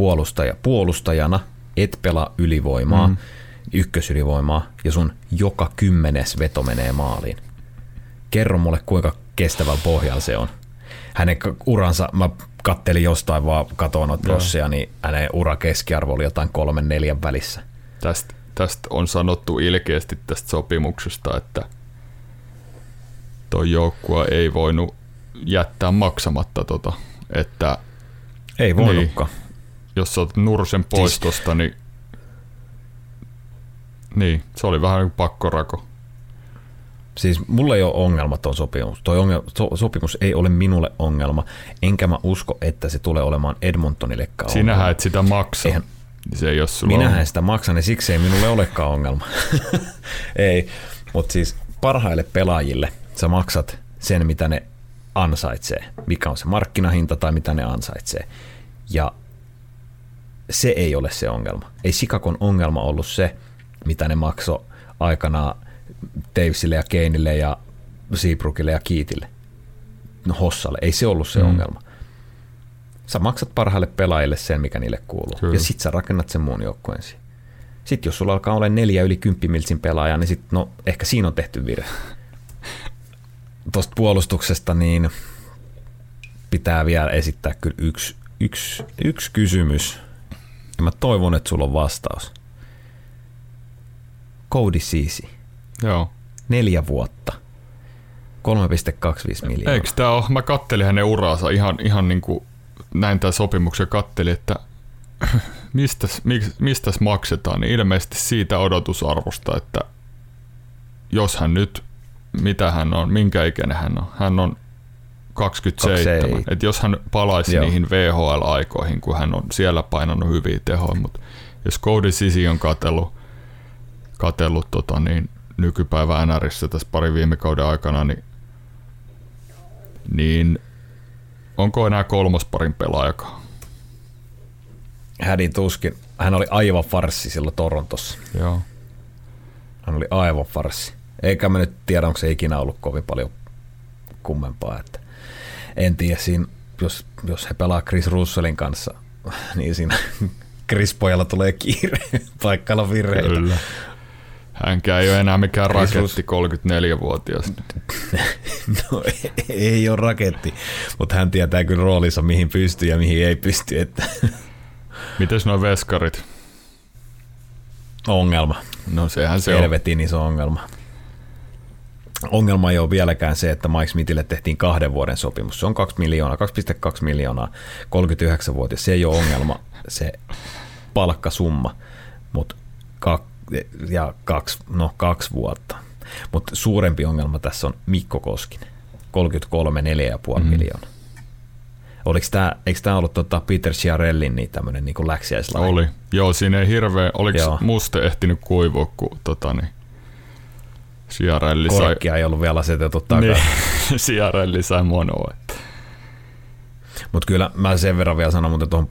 puolustaja, puolustajana et pelaa ylivoimaa, mm. ykkösylivoimaa, ja sun joka kymmenes veto menee maaliin. Kerro mulle, kuinka kestävällä pohjalla se on. Hänen uransa, mä kattelin jostain vaan, katoa noita niin hänen ura keskiarvo oli jotain kolmen neljän välissä. Tästä, tästä on sanottu ilkeästi tästä sopimuksesta, että toi joukkue ei voinut jättää maksamatta tota, että ei voinutkaan. Niin, jos olet Nursen pois siis, niin Niin, se oli vähän niin pakkorako. Siis mulla ei ole ongelma tuon sopimus. Toi ongelma, so, sopimus ei ole minulle ongelma, enkä mä usko, että se tulee olemaan Edmontonillekaan Sinähän et sitä maksa. Eihän, niin se ei ole sulla Minähän on. sitä maksan, niin siksi ei minulle olekaan ongelma. *laughs* ei, mutta siis parhaille pelaajille sä maksat sen, mitä ne ansaitsee, mikä on se markkinahinta tai mitä ne ansaitsee. Ja se ei ole se ongelma. Ei Sikakon ongelma ollut se, mitä ne makso aikanaan Davesille ja Keinille ja Seabrookille ja Kiitille. No Hossalle. Ei se ollut se mm. ongelma. Sä maksat parhaille pelaajille sen, mikä niille kuuluu. Kyllä. Ja sit sä rakennat sen muun joukkueen Sitten jos sulla alkaa olla neljä yli kymppimiltsin pelaajaa, niin sit, no, ehkä siinä on tehty virhe. *laughs* Tuosta puolustuksesta niin pitää vielä esittää kyllä yksi, yksi, yksi kysymys. Ja mä toivon, että sulla on vastaus. Cody Siisi. Joo. Neljä vuotta. 3,25 miljoonaa. Eikö tämä ole? Mä kattelin hänen uraansa ihan, ihan niin kuin näin tämän sopimuksen kattelin, että *clears throat* mistäs, mistäs maksetaan, niin ilmeisesti siitä odotusarvosta, että jos hän nyt, mitä hän on, minkä ikäinen hän on, hän on 27. Että jos hän palaisi Joo. niihin VHL-aikoihin, kun hän on siellä painanut hyviä tehoja, mutta jos Cody Sisi on katellut, katellut tota, niin nykypäivä NRissä tässä pari viime kauden aikana, niin, niin onko enää kolmosparin pelaajakaan? Hädin tuskin. Hän oli aivan farssi silloin Torontossa. Joo. Hän oli aivan farssi. Eikä mä nyt tiedä, onko se ikinä ollut kovin paljon kummempaa. Että en tiedä, siinä, jos, jos he pelaa Chris Russellin kanssa, *laughs* niin siinä Chris pojalla tulee kiire *laughs* paikalla virheitä. Kyllä. Hänkään ei ole enää mikään raketti 34-vuotias. *laughs* No ei ole raketti, mutta hän tietää kyllä roolissa, mihin pystyy ja mihin ei pysty. Että. *laughs* Mites nuo veskarit? Ongelma. No sehän se Helvetin on. iso ongelma. Ongelma ei ole vieläkään se, että Mike Smithille tehtiin kahden vuoden sopimus. Se on 2 miljoonaa, 2,2 miljoonaa, 39-vuotias. Se ei ole ongelma, se palkkasumma, mutta ja kaksi, no, kaksi vuotta. Mutta suurempi ongelma tässä on Mikko Koskinen, 33, 4,5 mm. miljoonaa. Oliko tämä, eikö tämä ollut tota Peter Chiarellin niin tämmöinen niin läksiäislaji? Oli. Joo, siinä ei hirveä, oliko Joo. muste ehtinyt kuivua, kun tota, niin, Chiarelli sai... Korkkia ei ollut vielä asetettu takaa. Niin, *laughs* Chiarelli sai monoa. Mutta kyllä mä sen verran vielä sanon, mutta tuohon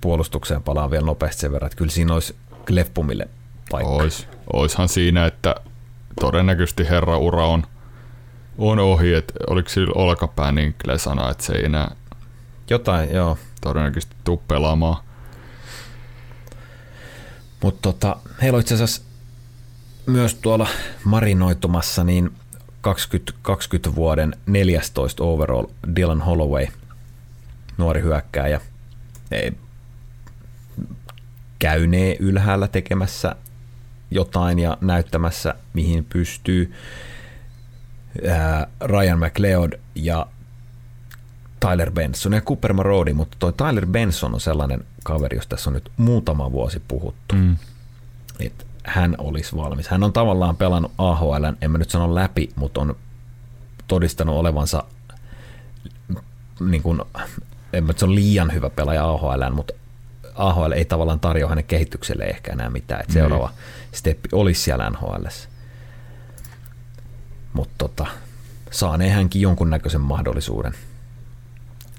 puolustukseen palaan vielä nopeasti sen verran, että kyllä siinä olisi Leffumille paikka. Ois, oishan siinä, että todennäköisesti herra ura on, on ohi, että oliko sillä olkapää niin klesana, että se ei enää jotain, joo. todennäköisesti tuu pelaamaan. Mutta tota, heillä on itse asiassa myös tuolla marinoitumassa niin 20, 20 vuoden 14 overall Dylan Holloway, nuori hyökkääjä, ei, käynee ylhäällä tekemässä jotain ja näyttämässä, mihin pystyy. Ryan McLeod ja Tyler Benson ja Cooper Marodi, mutta toi Tyler Benson on sellainen kaveri, josta tässä on nyt muutama vuosi puhuttu. Mm. Et hän olisi valmis. Hän on tavallaan pelannut AHL, en mä nyt sano läpi, mutta on todistanut olevansa niin kuin, en mä, se on liian hyvä pelaaja AHL, mutta AHL ei tavallaan tarjoa hänen kehitykselle ehkä enää mitään. Et seuraava mm steppi olisi siellä NHL. Mutta tota, saanee hänkin jonkunnäköisen mahdollisuuden.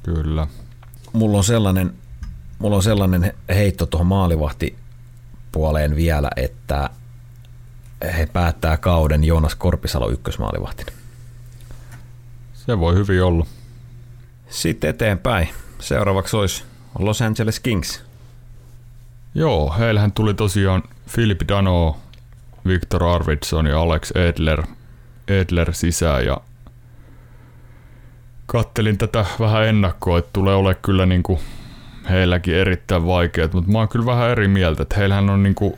Kyllä. Mulla on sellainen, mulla on sellainen heitto tuohon maalivahtipuoleen vielä, että he päättää kauden Joonas Korpisalo ykkösmaalivahtin. Se voi hyvin olla. Sitten eteenpäin. Seuraavaksi olisi Los Angeles Kings. Joo, heillähän tuli tosiaan Philip Dano, Victor Arvidsson ja Alex Edler, Edler sisään ja kattelin tätä vähän ennakkoa, että tulee ole kyllä niin kuin heilläkin erittäin vaikeat, mutta mä oon kyllä vähän eri mieltä, että heillähän on niin kuin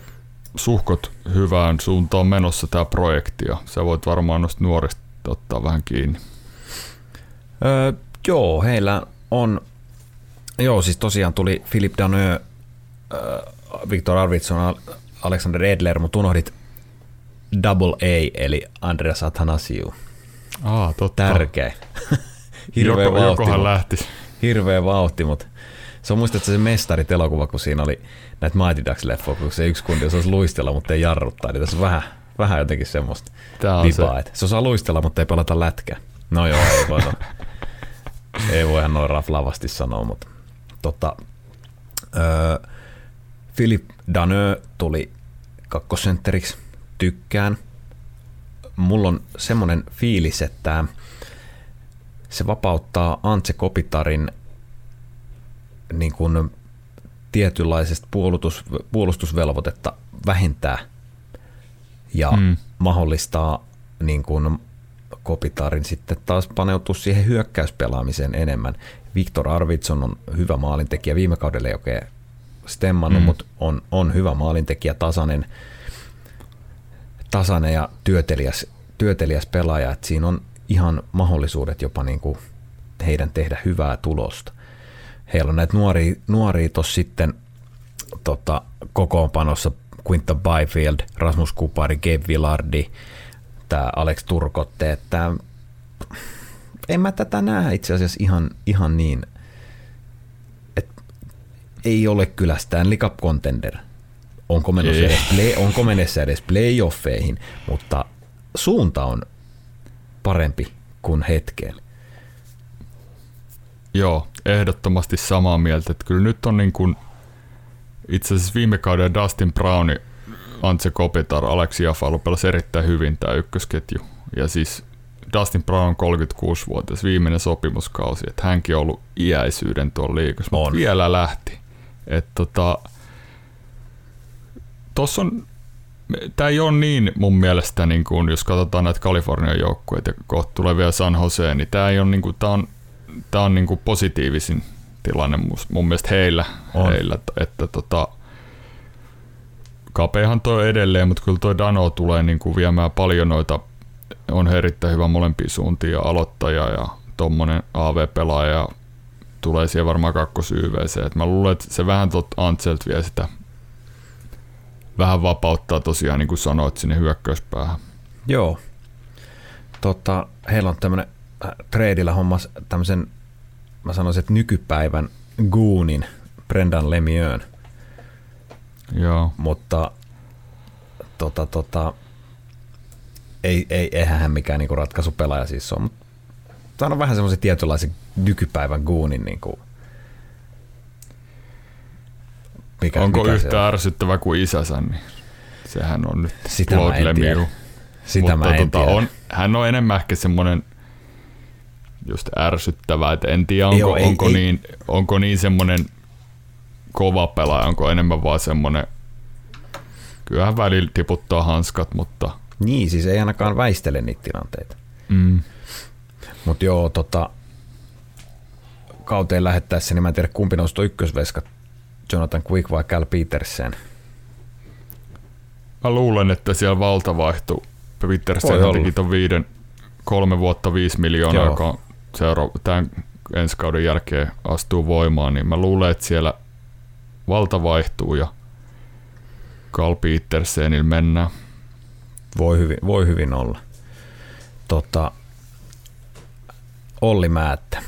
suhkot hyvään suuntaan menossa tämä projekti ja sä voit varmaan noista nuorista ottaa vähän kiinni. Öö, joo, heillä on, joo siis tosiaan tuli Philip Danö, Victor Arvidsson, Alexander Edler, mutta unohdit Double A, eli Andreas Athanasiu. Aa, totta. Tärkeä. *laughs* Hirveä Joko, vauhti, jokohan lähtisi. hirveä vauhti, mutta se on muistat se mestarit elokuva, kun siinä oli näitä Mighty Ducks leffoja, kun se yksi kundi osaisi luistella, mutta ei jarruttaa, niin tässä on vähän, vähän jotenkin semmoista Tää on se. vipaa, että se osaa luistella, mutta ei pelata lätkää. No joo, ei voi, no. *laughs* ei voi ihan noin raflavasti sanoa, mutta tota, öö, Philip Danö tuli kakkosentteriksi, tykkään. Mulla on semmoinen fiilis, että se vapauttaa Antse Kopitarin niin kuin tietynlaisesta puolustus, puolustusvelvoitetta vähentää ja Mm. mahdollistaa niin kuin Kopitarin sitten taas paneutua siihen hyökkäyspelaamiseen enemmän. Viktor Arvidsson on hyvä maalintekijä, viime kaudella oikein stemmannut, Mm. mutta on, on hyvä maalintekijä, tasainen, tasainen ja työtelijäs, työtelijäs pelaaja, että siinä on ihan mahdollisuudet jopa niin kuin heidän tehdä hyvää tulosta. Heillä on näitä nuoria, nuoria tuossa sitten tota, kokoonpanossa Quinta Byfield, Rasmus Kupari, Gabe Villardi, tämä Alex Turkotte, että en mä tätä näe itse asiassa ihan, ihan niin, ei ole kyllä Stanley Cup contender. Onko menossa, edes, play, onko menossa edes playoffeihin, mutta suunta on parempi kuin hetkeen. Joo, ehdottomasti samaa mieltä. Että kyllä nyt on niin kuin, itse asiassa viime kauden Dustin Browni, Antse Kopitar, Aleksi Jafalu pelasi erittäin hyvin tämä ykkösketju. Ja siis Dustin Brown on 36-vuotias, viimeinen sopimuskausi, että hänkin on ollut iäisyyden tuolla liikassa, mutta vielä lähti. Että tota, tossa on, tämä ei ole niin mun mielestä, niin kuin, jos katsotaan näitä Kalifornian joukkueita ja kohta tulee vielä San Jose, niin tämä ei ole niin kuin, tää on, tää on niin kuin positiivisin tilanne mun, mielestä heillä, On. heillä että, tota, kapeahan toi edelleen, mutta kyllä toi Dano tulee niin kuin viemään paljon noita, on erittäin hyvä molempiin suuntiin ja aloittaja ja tommonen AV-pelaaja ja tulee siihen varmaan kakkos YVC. Et mä luulen, että se vähän tot Antselt vie sitä vähän vapauttaa tosiaan, niin kuin sanoit, sinne hyökkäyspäähän. Joo. Tota, heillä on tämmöinen äh, treidillä hommas tämmöisen, mä sanoisin, että nykypäivän Goonin, Brendan Lemieux, Joo. mutta tota, tota, ei, ei, eihän hän mikään niinku ratkaisupelaaja siis on, mutta tämä on vähän semmoisen tietynlaisen nykypäivän Goonin niinku, mikä, Onko mikä yhtä on? ärsyttävä kuin isänsä, niin sehän on nyt Sitä mä Claude en Lemieux. tiedä. Sitä Mutta mä en tota, tiedä. on, hän on enemmän ehkä semmoinen just ärsyttävä, että en tiedä onko, Joo, ei- onko, ei- Niin, onko niin semmoinen kova pelaaja, onko enemmän vaan semmoinen, kyllähän välillä tiputtaa hanskat, mutta Niin, siis ei ainakaan väistele niitä tilanteita. mm, Mutta joo, tota, kauteen lähettäessä, niin mä en tiedä kumpi noista ykkösveskat, Jonathan Quick vai Cal Petersen. mä luulen, että siellä valta vaihtui. Petersen teki ton viiden, kolme vuotta viisi miljoonaa, Joo. joka seura- tämän ensi kauden jälkeen astuu voimaan, niin mä luulen, että siellä valta vaihtuu ja Carl Petersenillä mennään. Voi hyvin, voi hyvin olla. Tota, Olli Määttä.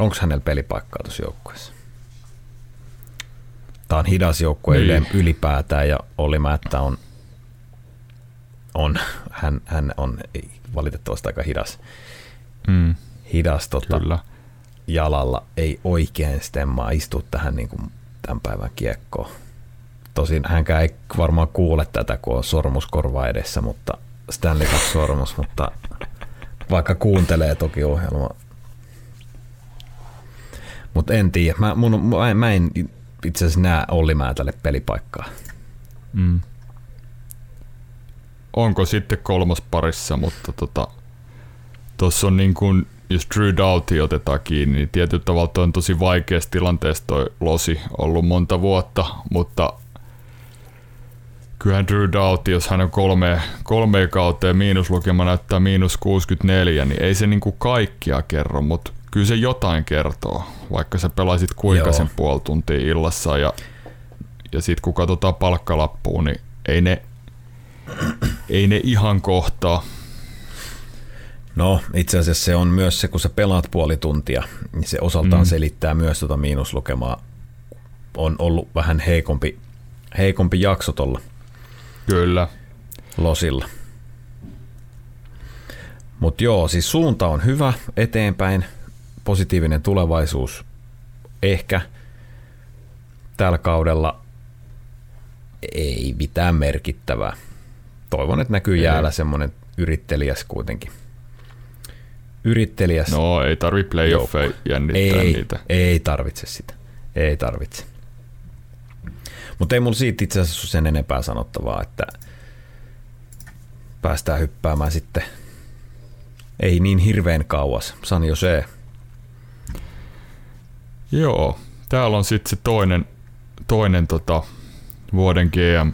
Onko hänellä pelipaikkaa tuossa joukkueessa? Tämä on hidas joukkue Niin. ylipäätään ja Olli Määttä on, on hän, hän on valitettavasti aika hidas, Mm, hidas tota, kyllä. jalalla ei oikein stemmaa istua tähän niin kuin tämän päivän kiekkoon. Tosin hänkään ei varmaan kuule tätä, kun on sormuskorva edessä, mutta Stanley Cup-sormus, mutta vaikka kuuntelee toki ohjelma. Mutta en tiedä. Mä, mun, mä, mä en itse asiassa näe Olli Määtälle pelipaikkaa. Mm. Onko sitten kolmas parissa, mutta tota, on niin kuin, jos Drew Doughty otetaan kiinni, niin tietyllä tavalla on tosi vaikeassa tilanteessa toi losi ollut monta vuotta, mutta kyllähän Drew Doughty, jos hän on kolme, kolme kautta ja miinuslukema näyttää miinus 64, niin ei se niin kuin kaikkia kerro, mutta kyllä se jotain kertoo, vaikka sä pelaisit kuinka Joo. sen puoli tuntia illassa ja, ja sitten kun katsotaan palkkalappuun, niin ei ne, ei ne ihan kohtaa. No itse asiassa se on myös se, kun sä pelaat puoli tuntia, niin se osaltaan mm. selittää myös tuota miinuslukemaa. On ollut vähän heikompi, heikompi jakso tuolla Kyllä. losilla. Mutta joo, siis suunta on hyvä eteenpäin, positiivinen tulevaisuus ehkä tällä kaudella ei mitään merkittävää. Toivon, että näkyy jäällä semmoinen yrittelijäs kuitenkin. Yrittelijäs. No ei tarvi playoffeja jännittää ei, niitä. Ei tarvitse sitä. Ei tarvitse. Mutta ei mulla siitä itse asiassa sen enempää sanottavaa, että päästään hyppäämään sitten ei niin hirveän kauas. San Jose. Joo, täällä on sitten se toinen, toinen tota, vuoden GM,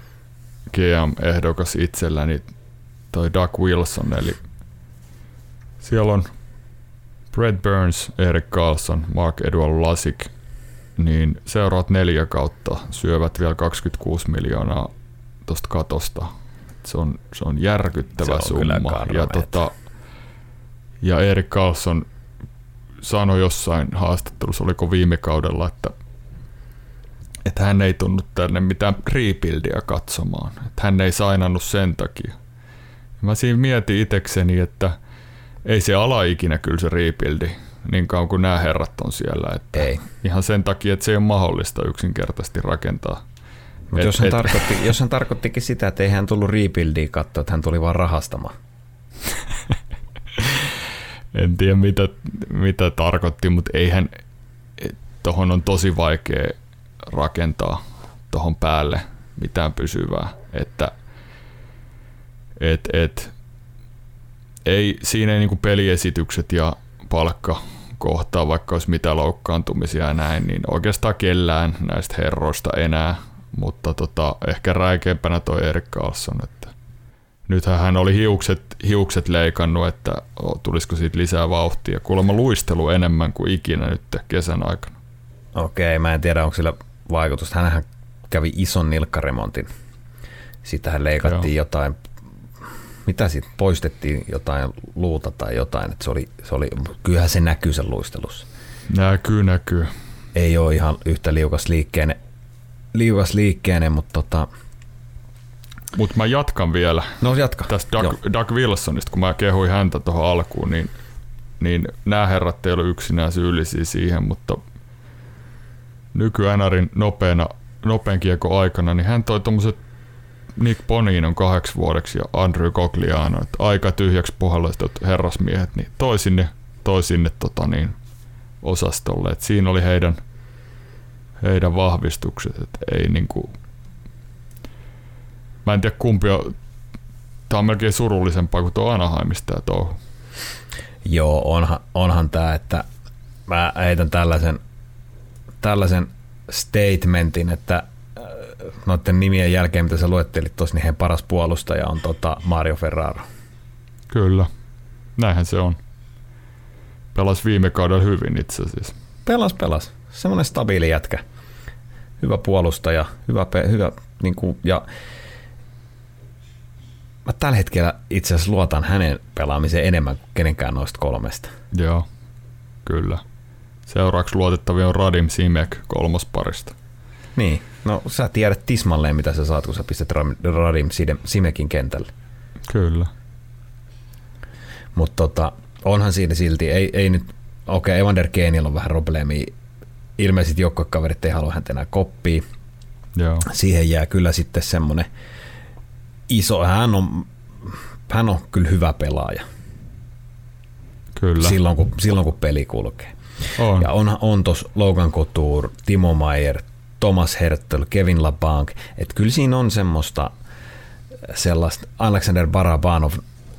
GM-ehdokas itselläni, toi Doug Wilson, eli siellä on Brad Burns, Eric Carlson, Mark Edward Lasik, niin seuraat neljä kautta syövät vielä 26 miljoonaa tuosta katosta. Se on, se on järkyttävä Se on summa. Ja, tota, ja Erik Carlson sanoi jossain haastattelussa, oliko viime kaudella, että, että hän ei tunnu tänne mitään rebuildia katsomaan. Että hän ei sainannut sen takia. Mä siinä mietin itekseni, että ei se ala ikinä kyllä se rebuildi niin kauan kuin nämä herrat on siellä. Että Ei. Ihan sen takia, että se ei ole mahdollista yksinkertaisesti rakentaa. Mutta Et- jos, hän et- tarkoitti, *laughs* jos hän tarkoittikin sitä, että ei hän tullut rebuildia katsoa, että hän tuli vaan rahastamaan. *laughs* En tiedä mitä, mitä tarkoitti, mutta eihän tuohon on tosi vaikea rakentaa tuohon päälle mitään pysyvää. Että et, et, ei, siinä ei niinku peliesitykset ja palkka kohtaa, vaikka olisi mitä loukkaantumisia ja näin, niin oikeastaan kellään näistä herroista enää, mutta tota, ehkä räikeimpänä toi Erik että nythän hän oli hiukset, hiukset leikannut, että tulisiko siitä lisää vauhtia. Kuulemma luistelu enemmän kuin ikinä nyt kesän aikana. Okei, mä en tiedä, onko sillä vaikutusta. Hänhän kävi ison nilkkaremontin. Siitähän leikattiin Joo. jotain, mitä siitä poistettiin, jotain luuta tai jotain. Et se oli, se oli, kyllähän se näkyy sen luistelussa. Näkyy, näkyy. Ei ole ihan yhtä liukas liikkeinen, liukas liikkeinen mutta tota, Mutta mä jatkan vielä no jatka. tästä Joo. Doug, Doug Wilsonista, kun mä kehuin häntä tuohon alkuun, niin, niin nämä herrat ei ole yksinään syyllisiä siihen, mutta nyky-NRin nopeana, nopean kiekon aikana, niin hän toi tommoset Nick Boninon kahdeksi vuodeksi ja Andrew Cogliano, että aika tyhjäksi puhalliset herrasmiehet, niin toi sinne, toi sinne tota niin, osastolle. Et siinä oli heidän, heidän vahvistukset, että ei niinku, mä en tiedä kumpi on, tää on melkein surullisempaa kuin tuo Anaheimista tää touhu. Joo, onhan, onhan tämä, että mä heitän tällaisen, tällaisen statementin, että äh, noiden nimien jälkeen, mitä sä luettelit tuossa, niin heidän paras puolustaja on tota Mario Ferraro. Kyllä, näinhän se on. Pelas viime kaudella hyvin itse asiassa. Pelas, pelas. Semmoinen stabiili jätkä. Hyvä puolustaja, hyvä, pe- hyvä niin kuin, ja mä tällä hetkellä itse asiassa luotan hänen pelaamiseen enemmän kuin kenenkään noista kolmesta. Joo, kyllä. Seuraavaksi luotettavia on Radim Simek kolmosparista. Niin, no sä tiedät tismalleen mitä sä saat, kun sä pistät Radim Simekin kentälle. Kyllä. Mutta tota, onhan siinä silti, ei, ei nyt, okei, okay, Evander Keenillä on vähän probleemia. Ilmeisesti joukkuekaverit ei halua häntä enää koppia. Joo. Siihen jää kyllä sitten semmoinen iso, hän on, hän on kyllä hyvä pelaaja Kyllä. silloin kun, silloin kun peli kulkee. on. Ja on, on tuossa Logan Couture, Timo Maier, Thomas Hertel, Kevin LaBanc, että kyllä siinä on semmoista sellaista, Alexander Barabanov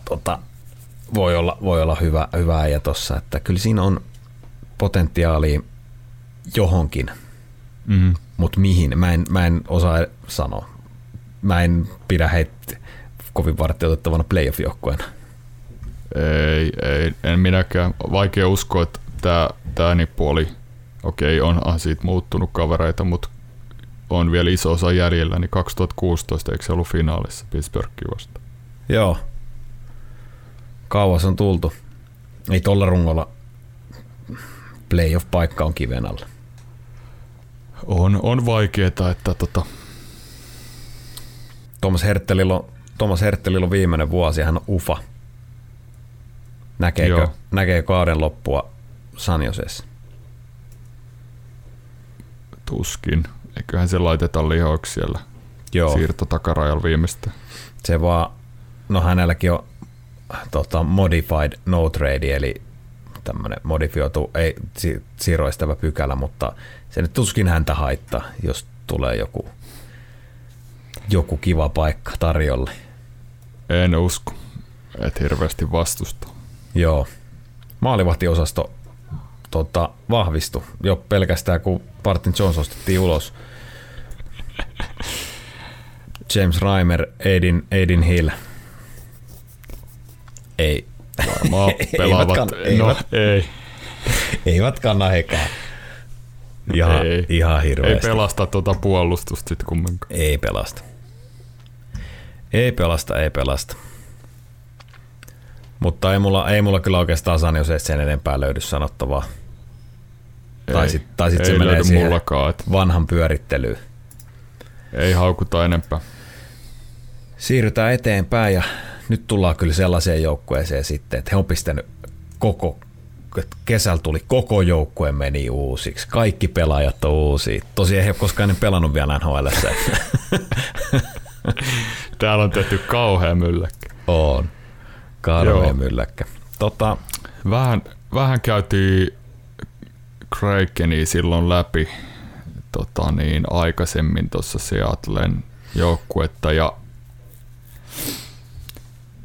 tota, voi olla, voi olla hyvä, hyvä äijä tossa, että kyllä siinä on potentiaalia johonkin, Mm. mutta mihin, mä en, mä en osaa sanoa. Mä en pidä heitä kovin varttiotettavana playoff-joukkueena. Ei, ei, en minäkään. Vaikea uskoa, että tämä tää nippu oli, okei, onhan siitä muuttunut kavereita, mutta on vielä iso osa jäljellä, niin 2016 eikö se ollut finaalissa Pittsburghia vastaan? Joo. Kauas on tultu. Ei tolla rungolla playoff-paikka on kiven alla. On, on vaikeeta, että tota, Thomas Herttelillä on, Thomas Herttelillä on viimeinen vuosi, hän on ufa. Näkeekö, Joo. näkee kauden loppua San Josessa? tuskin. Eiköhän se laiteta lihoiksi siellä Joo. siirto takarajalla viimeistä. Se vaan, no hänelläkin on tota, modified no trade, eli tämmöinen modifioitu, ei si- siirroistava pykälä, mutta se nyt tuskin häntä haittaa, jos tulee joku, joku kiva paikka tarjolle. En usko, että hirveästi vastusta. Joo. Maalivahtiosasto tota, vahvistui jo pelkästään, kun Martin Jones ostettiin ulos. *laughs* James Reimer, Aidin, Aidin Hill. Ei. Varmaan *laughs* Eivät pelaavat. kann- no eivät. ei, *laughs* Eivät kanna hekaa. Ihan, ei, ihan ei hirveästi. pelasta tuota puolustusta sitten kumminkaan. Ei pelasta. Ei pelasta, ei pelasta. Mutta ei mulla, ei mulla kyllä oikeastaan San Josesta sen enempää löydy sanottavaa. Tai Ei, sit- tai sit se ei menee löydy siihen- mullakaan, että Vanhan pyörittelyyn. ei haukuta enempää. Siirrytään eteenpäin ja nyt tullaan kyllä sellaiseen joukkueeseen sitten, että he on pistänyt koko, kesällä tuli koko joukkue meni uusiksi. Kaikki pelaajat on uusia. Tosi ei ole koskaan pelannut vielä nhl *laughs* *laughs* Täällä on tehty kauhea mylläkkä. on. Joo. mylläkkä. Tota, Vähän, vähän käytiin Krakenia silloin läpi tota niin, aikaisemmin tuossa Seattlen joukkuetta ja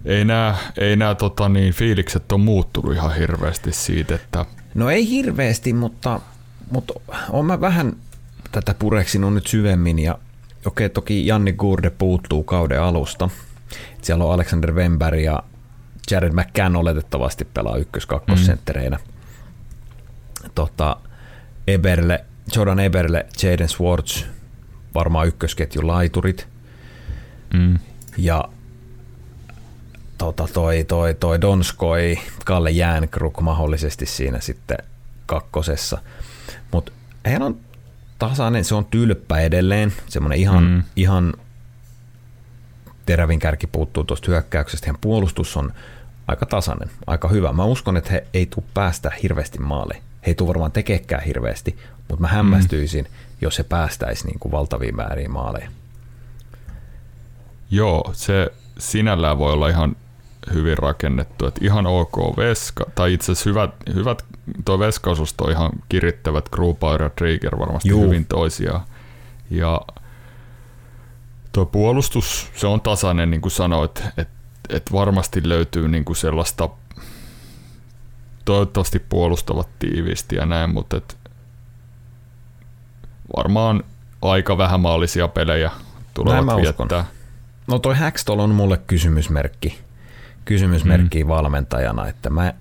ei nämä, ei nämä tota niin, fiilikset on muuttunut ihan hirveästi siitä, että no ei hirveästi, mutta, mutta on mä vähän tätä pureksinut nyt syvemmin ja okei, toki Janni Gurde puuttuu kauden alusta. Siellä on Alexander Wemberg ja Jared McCann oletettavasti pelaa ykkös-kakkosentereinä. Mm. Tota, Eberle, Jordan Eberle, Jaden Swartz, varmaan ykkösketjun laiturit. mm, Ja tota, toi, toi, toi Donskoi, Kalle Jänkruk mahdollisesti siinä sitten kakkosessa. Mutta hän on tasainen, se on tylppä edelleen, semmoinen ihan, Mm. mm. ihan terävin kärki puuttuu tuosta hyökkäyksestä. Hän puolustus on aika tasainen, aika hyvä. Mä uskon, että he ei tule päästä hirveästi maaliin. He ei tule varmaan tekekään hirveästi, mutta mä hämmästyisin, mm. jos he päästäisi niin kuin valtaviin määriin maaleja. joo, se sinällään voi olla ihan hyvin rakennettu, että ihan ok veska, tai itse asiassa hyvät, hyvät tuo veskaosusto ihan kirittävät, Grubauer ja Trigger varmasti Juu. hyvin toisiaan. Ja tuo puolustus, se on tasainen, niin kuin sanoit, että et varmasti löytyy niin kuin sellaista, toivottavasti puolustavat tiiviisti ja näin, mutta et varmaan aika vähämaallisia pelejä tulevat uskon. viettää. No toi Hackstall on mulle kysymysmerkki, kysymysmerkki mm. valmentajana, että mä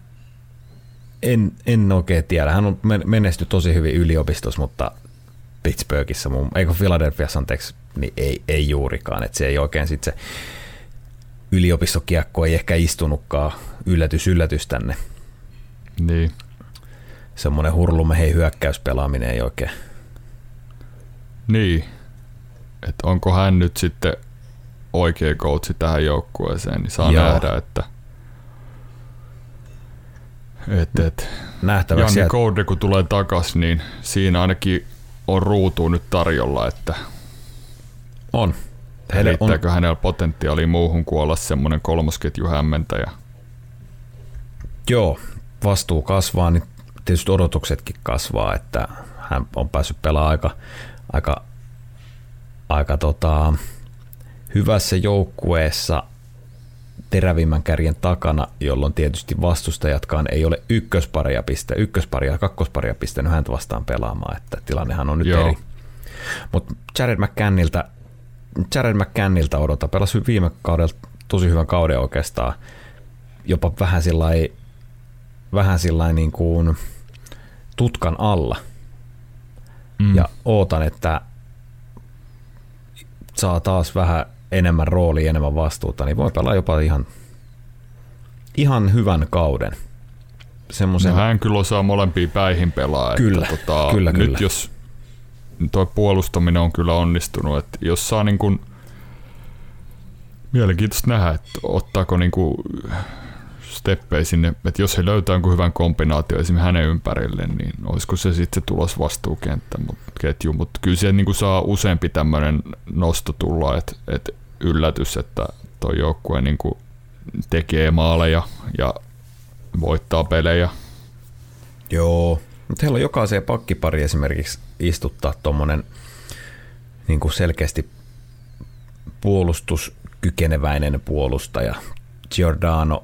en, en oikein tiedä. Hän on men- menesty tosi hyvin yliopistossa, mutta Pittsburghissa, mun, eikö Philadelphiassa anteeksi, niin ei, ei juurikaan. Että se ei oikein sit se yliopistokiekko ei ehkä istunutkaan yllätys yllätys tänne. Niin. Semmoinen hurlumehei hyökkäyspelaaminen ei oikein. Niin. Että onko hän nyt sitten oikea coachi tähän joukkueeseen, niin saa Joo. nähdä, että et, et. Nähtäväksi Janni Koude kun tulee takas, niin siinä ainakin on ruutu nyt tarjolla, että on. Heille on, hänellä potentiaalia muuhun kuin olla semmoinen kolmosketju hämmentäjä. Joo, vastuu kasvaa, niin tietysti odotuksetkin kasvaa, että hän on päässyt pelaamaan aika, aika, aika tota, hyvässä joukkueessa terävimmän kärjen takana, jolloin tietysti vastustajatkaan ei ole ykkösparia, piste, ykkösparia ja kakkosparia pistänyt häntä vastaan pelaamaan, että tilannehan on nyt Joo. eri. Mutta Jared McCannilta, Jared McCannilta odota, pelasi viime kaudella tosi hyvän kauden oikeastaan, jopa vähän sillä vähän sillä niin kuin tutkan alla. Mm. Ja ootan, että saa taas vähän enemmän roolia, enemmän vastuuta, niin voi pelaa jopa ihan, ihan hyvän kauden. Semmoisen... No hän kyllä osaa molempia päihin pelaa. Kyllä, että tota, kyllä, nyt kyllä. jos tuo puolustaminen on kyllä onnistunut, että jos saa niin kuin, mielenkiintoista nähdä, että ottaako niin kuin steppejä sinne, että jos he löytää jonkun hyvän kombinaatio esimerkiksi hänen ympärille, niin olisiko se sitten se tulos vastuukenttä, mut, ketju, mutta kyllä siellä niin saa useampi tämmöinen nosto tulla, että, että yllätys, että tuo joukkue niin tekee maaleja ja voittaa pelejä. Joo, mutta heillä on jokaiseen pakkipari esimerkiksi istuttaa tuommoinen niin selkeästi puolustuskykeneväinen puolustaja. Giordano,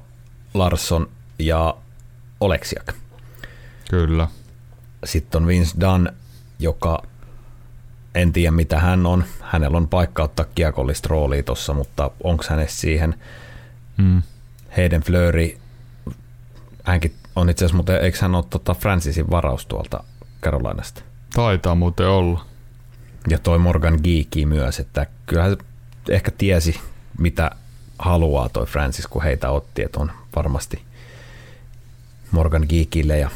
Larsson ja Oleksiak. Kyllä. Sitten on Vince Dunn, joka en tiedä mitä hän on. Hänellä on paikka ottaa kiekollista roolia tuossa, mutta onko hänessä siihen? Mm. Hayden Fleury, hänkin on itse asiassa, mutta eikö hän ole tota Francisin varaus tuolta Carolinasta? Taitaa muuten olla. Ja toi Morgan Geeky myös, että kyllähän se ehkä tiesi, mitä haluaa toi Francis, kun heitä otti, että on varmasti Morgan Geekille ja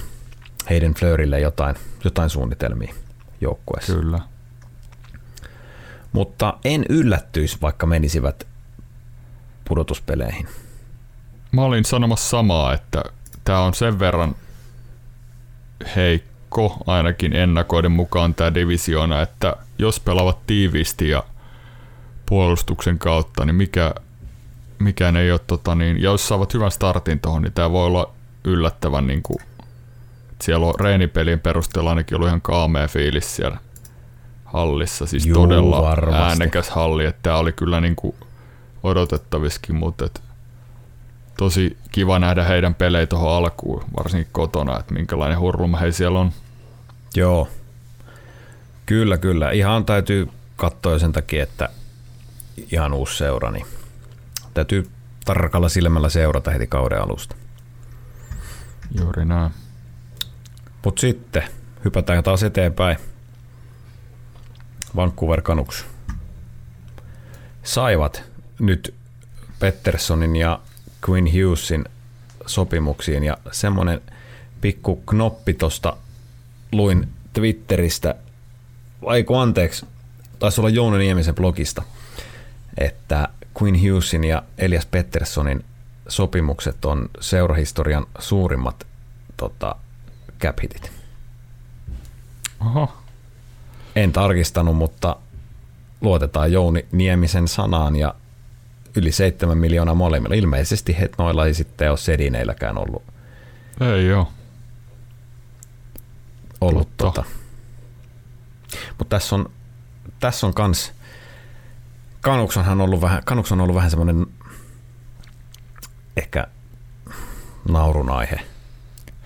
Hayden Fleurylle jotain, jotain suunnitelmia joukkueessa. Kyllä. Mutta en yllättyisi, vaikka menisivät pudotuspeleihin. Mä olin sanomassa samaa, että tämä on sen verran heikko, ainakin ennakoiden mukaan tämä divisioona, että jos pelaavat tiiviisti ja puolustuksen kautta, niin mikä, mikään ei ole, tota, niin, ja jos saavat hyvän startin tuohon, niin tämä voi olla yllättävän, niin kuin, siellä on reenipelien perusteella ainakin ollut ihan kaamea fiilis siellä hallissa, siis Juu, todella varmasti. äänekäs halli, että tämä oli kyllä niin kuin odotettaviskin, mutta et, tosi kiva nähdä heidän pelejä tuohon alkuun, varsinkin kotona, että minkälainen hurluma he siellä on. Joo, kyllä, kyllä. Ihan täytyy katsoa sen takia, että ihan uusi seura, niin täytyy tarkalla silmällä seurata heti kauden alusta. Juuri näin. Mutta sitten hypätään taas eteenpäin. Vancouver Canucks saivat nyt Petterssonin ja Quinn Hughesin sopimuksiin ja semmoinen pikku knoppi tosta luin Twitteristä, vai kun anteeksi, taisi olla Jouni Niemisen blogista, että Quinn Hughesin ja Elias Petterssonin sopimukset on seurahistorian suurimmat tota, cap hitit. Oho, En tarkistanut, mutta luotetaan Jouni Niemisen sanaan ja yli 7 miljoonaa molemmilla. Ilmeisesti he noilla ei sitten ole sedineilläkään ollut, ei joo. ollut Totta. tota. Mutta tässä on, tässä on kans, Kanuksonhan on ollut vähän, Kanuks on ollut vähän semmoinen ehkä naurun aihe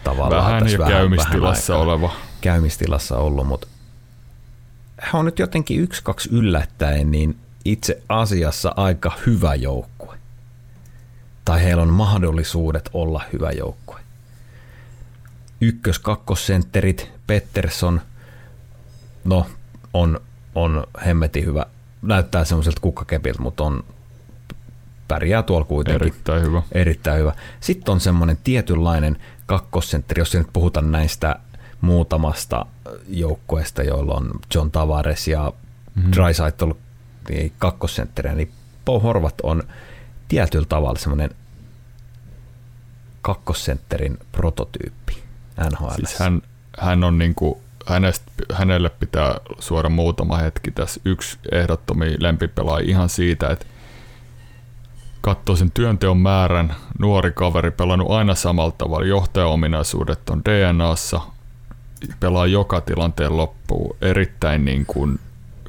tavallaan. Vähän tässä jo käymistilassa aikaa. oleva. käymistilassa ollut, mutta hän on nyt jotenkin yksi, kaksi yllättäen niin itse asiassa aika hyvä joukkue. Tai heillä on mahdollisuudet olla hyvä joukkue. Ykkös, kakkosentterit, Pettersson, no on, on hemmetin hyvä. Näyttää semmoiselta kukkakepiltä, mutta on pärjää tuolla kuitenkin Erittäin hyvä. erittäin hyvä. Sitten on semmoinen tietynlainen kakkosentteri, jos nyt puhuta näistä muutamasta joukkueesta, joilla on John Tavares ja mm-hmm. Drysaitel niin kakkosentteriä, niin Paul Horvat on tietyllä tavalla semmoinen kakkosentterin prototyyppi NHL. Siis hän, hän on niinku, hänestä, hänelle pitää suoda muutama hetki tässä. Yksi ehdottomia lempipelaaja ihan siitä, että katsoo sen työnteon määrän, nuori kaveri pelannut aina samalla tavalla, johtajaominaisuudet on DNAssa, pelaa joka tilanteen loppuun, erittäin niin kuin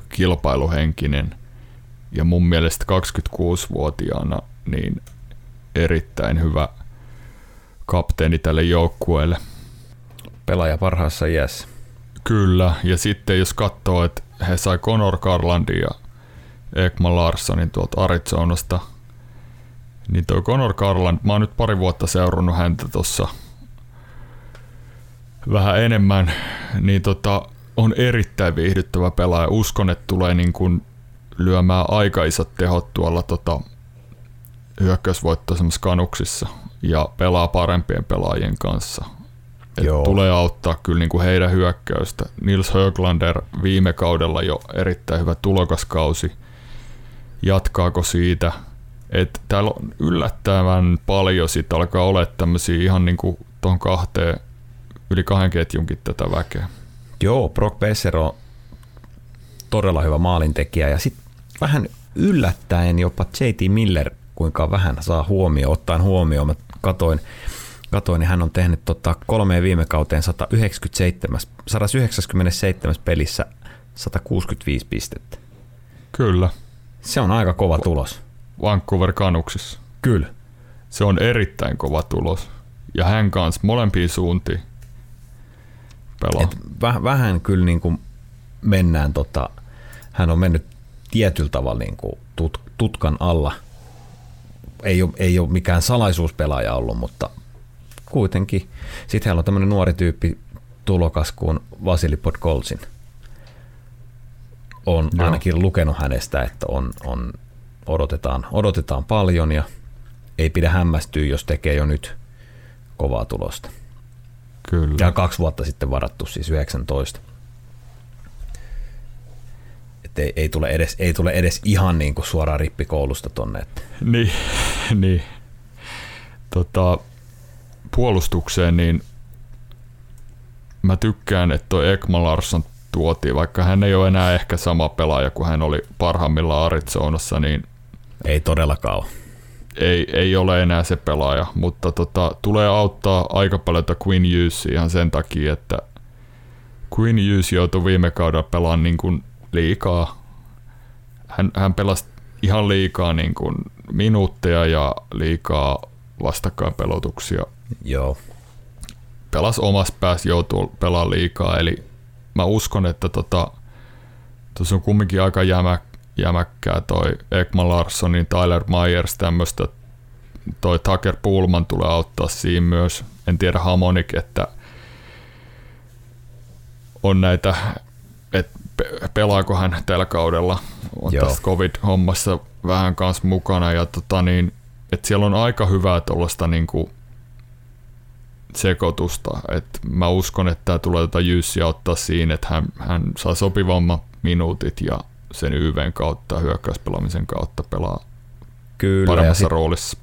kilpailuhenkinen ja mun mielestä 26-vuotiaana niin erittäin hyvä kapteeni tälle joukkueelle. Pelaaja parhaassa iässä. Kyllä, ja sitten jos katsoo, että he sai Conor Garlandin ja Ekman Larssonin tuolta Arizonasta, niin toi Conor Garland, mä oon nyt pari vuotta seurannut häntä tuossa vähän enemmän, niin tota, on erittäin viihdyttävä pelaaja. Uskon, että tulee niin kuin lyömään aika isot tehot tuolla tota, hyökkäysvoittoisemmassa kanuksissa ja pelaa parempien pelaajien kanssa. Et tulee auttaa kyllä niin kuin heidän hyökkäystä. Nils Höglander viime kaudella jo erittäin hyvä tulokaskausi. Jatkaako siitä? Et täällä on yllättävän paljon sit alkaa olla tämmöisiä ihan niin kuin tuon kahteen, yli kahden ketjunkin tätä väkeä. Joo, Brock Besser on todella hyvä maalintekijä ja sitten vähän yllättäen jopa JT Miller kuinka vähän saa huomioon, ottaen huomioon. Mä katoin, katoin niin hän on tehnyt tota kolmeen viime kauteen 197, 197 pelissä 165 pistettä. Kyllä. Se on aika kova tulos. Vancouver Canucksissa. Kyllä. Se on erittäin kova tulos. Ja hän kanssa molempiin suuntiin pelaa. Et väh, vähän kyllä niin kuin mennään, tota, hän on mennyt tietyllä tavalla niin kuin tut, tutkan alla – ei ole, ei ole mikään salaisuuspelaaja ollut, mutta kuitenkin. Sitten heillä on tämmöinen nuori tyyppi tulokas kuin Vasili Podkolzin. On Joo. ainakin lukenut hänestä, että on, on, odotetaan, odotetaan paljon ja ei pidä hämmästyä, jos tekee jo nyt kovaa tulosta. Kyllä. Ja kaksi vuotta sitten varattu, siis 19 ei, ei, tule edes, ei tule edes ihan niin kuin suoraan rippikoulusta tonne. Että. Niin, *laughs* niin. Tota, puolustukseen, niin mä tykkään, että toi Ekman Larsson tuotiin, vaikka hän ei ole enää ehkä sama pelaaja kuin hän oli parhaimmillaan Arizonassa, niin ei todellakaan ole. Ei, ei ole enää se pelaaja, mutta tota, tulee auttaa aika paljon Queen Hughes ihan sen takia, että Queen Hughes joutui viime kaudella pelaamaan niin kuin liikaa. Hän, hän pelasi ihan liikaa niin kuin minuutteja ja liikaa vastakkainpelotuksia. Joo. Pelas omassa päässä, joutuu pelaamaan liikaa, eli mä uskon, että tota, tuossa on kumminkin aika jämä, jämäkkää toi Ekman Larssonin, Tyler Myers, tämmöistä. Toi Tucker Pullman tulee auttaa siinä myös. En tiedä Hamonik, että on näitä, että pelaako hän tällä kaudella. On Joo. tässä covid-hommassa vähän kanssa mukana ja tota niin, et siellä on aika hyvää tuollaista niinku sekoitusta. Et mä uskon, että tämä tulee tätä Jyssiä ottaa siinä, että hän, hän saa sopivamman minuutit ja sen YVn kautta, hyökkäyspelaamisen kautta pelaa Kyllä, paremmassa ja sit, roolissa.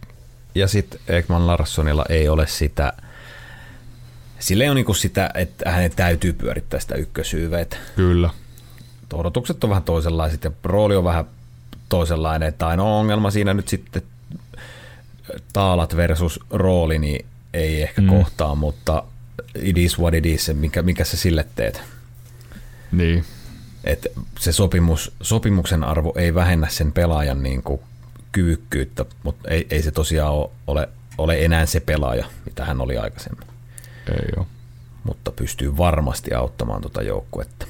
Ja sitten Ekman Larssonilla ei ole sitä, sillä ei ole niinku sitä, että hänen täytyy pyörittää sitä ykkösyyveä. Kyllä odotukset on vähän toisenlaiset ja rooli on vähän toisenlainen, että ainoa ongelma siinä nyt sitten taalat versus rooli, niin ei ehkä mm. kohtaa, mutta it is what it is, mikä, mikä sä sille teet. Niin. Et se sopimus, sopimuksen arvo ei vähennä sen pelaajan niin kuin kyvykkyyttä, mutta ei, ei se tosiaan ole, ole, enää se pelaaja, mitä hän oli aikaisemmin. Ei ole. Mutta pystyy varmasti auttamaan tuota joukkuetta.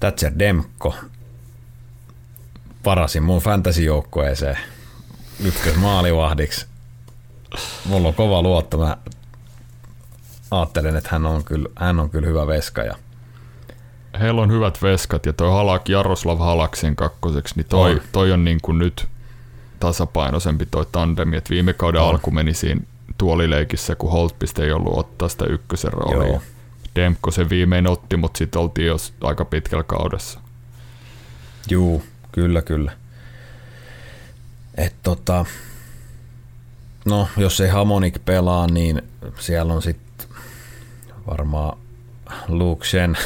Thatcher Demko varasin mun fantasy-joukkueeseen ykkösmaalivahdiksi. Mulla on kova luotto. Mä ajattelen, että hän on kyllä, hän on kyllä hyvä veska. Ja Heillä on hyvät veskat ja toi Halak, Jaroslav Halaksen kakkoseksi, niin toi on, toi on niin kuin nyt tasapainoisempi toi tandemi, että viime kauden on. alku meni siinä tuolileikissä, kun Holtpiste ei ollut ottaa sitä ykkösen roolia. Joo. Demko se viimein otti, mutta sitten oltiin jo aika pitkällä kaudessa. Juu, kyllä, kyllä. Et tota, no, jos ei Hamonik pelaa, niin siellä on sitten varmaan Luxen,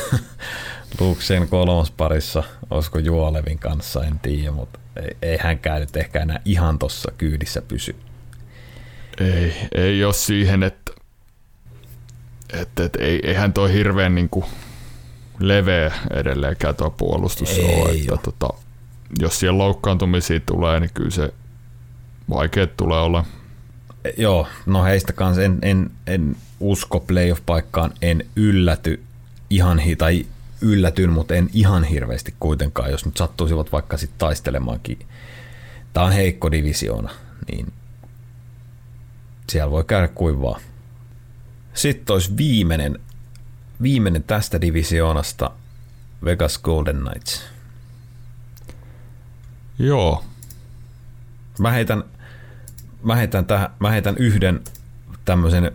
Luxen *laughs* kolmosparissa, olisiko Juolevin kanssa, en tiedä, mutta ei, ei hänkään nyt ehkä enää ihan tuossa kyydissä pysy. Ei, ei ole siihen, että että et, ei, eihän toi hirveän niinku leveä edelleenkään tuo puolustus ei ole. Että, tota, jos siellä loukkaantumisia tulee, niin kyllä se vaikeet tulee olla. Joo, no heistä kanssa en, en, en usko playoff-paikkaan, en ylläty ihan, hi- tai yllätyn, mutta en ihan hirveästi kuitenkaan, jos nyt sattuisivat vaikka sitten taistelemaankin. Tämä on heikko divisioona, niin siellä voi käydä kuin vaan. Sitten olisi viimeinen, viimeinen tästä divisioonasta Vegas Golden Knights. Joo. Mä heitän, mä heitän, tähän, mä heitän yhden tämmöisen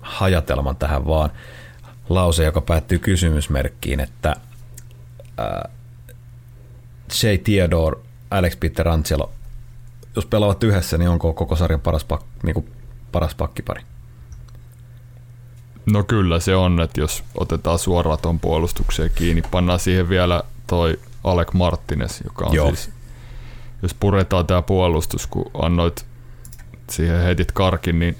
hajatelman tähän vaan. Lause, joka päättyy kysymysmerkkiin, että äh, Shea Theodore, Alex Pietrangelo, jos pelaavat yhdessä, niin onko koko sarjan paras, pak, niin kuin paras pakkipari? No kyllä se on, että jos otetaan suoraan tuon puolustukseen kiinni, pannaan siihen vielä toi Alec Martinez, joka on Joo. siis, jos puretaan tämä puolustus, kun annoit siihen heitit karkin, niin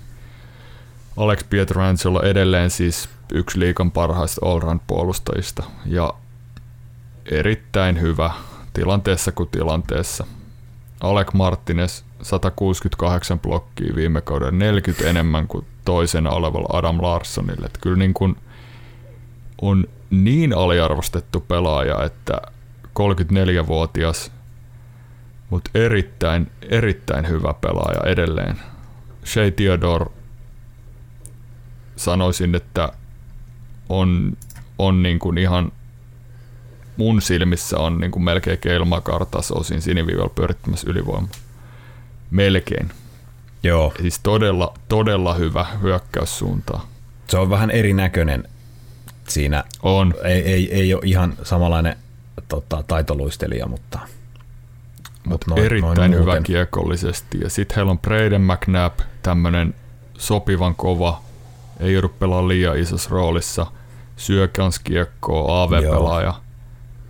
Alex Pietrangelo edelleen siis yksi liikan parhaista all puolustajista ja erittäin hyvä tilanteessa kuin tilanteessa. Alec Martinez 168 blokkia viime kauden 40 enemmän kuin toisena olevalla Adam Larssonille. Että kyllä niin kuin on niin aliarvostettu pelaaja, että 34-vuotias, mutta erittäin, erittäin hyvä pelaaja edelleen. Shea Theodore sanoisin, että on, on niin kuin ihan mun silmissä on niin kuin melkein kelmakartas osin siniviivalla pyörittämässä ylivoima. Melkein. Joo. Siis todella, todella hyvä hyökkäyssuunta. Se on vähän erinäköinen siinä. On. Ei, ei, ei ole ihan samanlainen tota, taitoluistelija, mutta, mutta noin, erittäin noin hyvä kiekollisesti. Ja sitten heillä on Braden McNabb, tämmöinen sopivan kova, ei joudu pelaamaan liian isossa roolissa, syö kans kiekkoa, AV-pelaaja.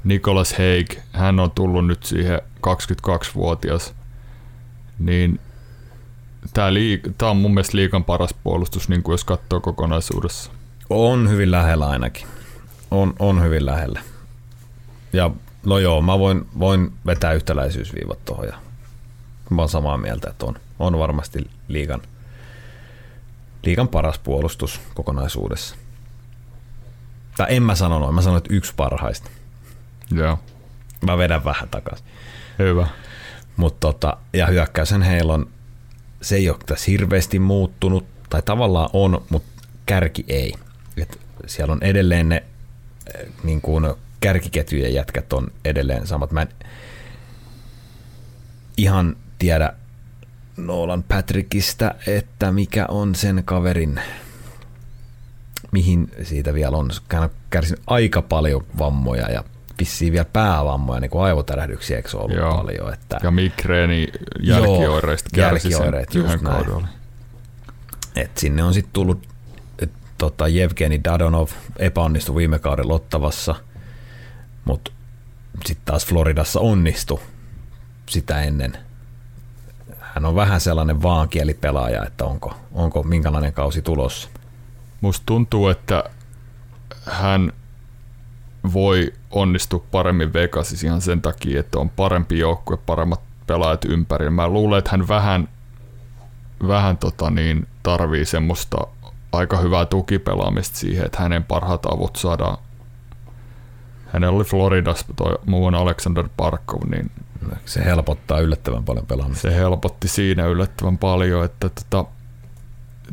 Nicholas Haig, hän on tullut nyt siihen 22-vuotias, niin tämä, liik- tämä on mun mielestä liikan paras puolustus, niin kuin jos katsoo kokonaisuudessa. On hyvin lähellä ainakin. On, on hyvin lähellä. Ja no joo, mä voin, voin vetää yhtäläisyysviivat tuohon ja mä oon samaa mieltä, että on, on varmasti liikan, liikan paras puolustus kokonaisuudessa. Tai en mä sano noin, mä sanon, että yksi parhaista. Joo. Mä vedän vähän takaisin. Hyvä. Mutta tota, ja hyökkäysen heillä on, se ei ole tässä hirveästi muuttunut, tai tavallaan on, mutta kärki ei. Et siellä on edelleen ne eh, niin kuin kärkiketjujen jätkät on edelleen samat. Mä en ihan tiedä Nolan Patrickista, että mikä on sen kaverin, mihin siitä vielä on. Hän on kärsinyt aika paljon vammoja ja vissiin vielä päävammoja, niin kuin aivotärähdyksiä, eikö ollut Joo. paljon. Että... Ja migreeni jälkioireista kärsi jälkioireet, sen just näin. Et sinne on sitten tullut tota, Jevgeni Dadonov epäonnistui viime kauden Lottavassa, mutta sitten taas Floridassa onnistui sitä ennen. Hän on vähän sellainen vaankielipelaaja, että onko, onko minkälainen kausi tulossa. Musta tuntuu, että hän voi onnistua paremmin Vegasissa ihan sen takia, että on parempi joukkue, paremmat pelaajat ympärillä. Mä luulen, että hän vähän, vähän tota niin, tarvii semmoista aika hyvää tukipelaamista siihen, että hänen parhaat avut saadaan. Hänellä oli Floridassa toi muun Alexander Parkov, niin se helpottaa yllättävän paljon pelaamista. Se helpotti siinä yllättävän paljon, että tota,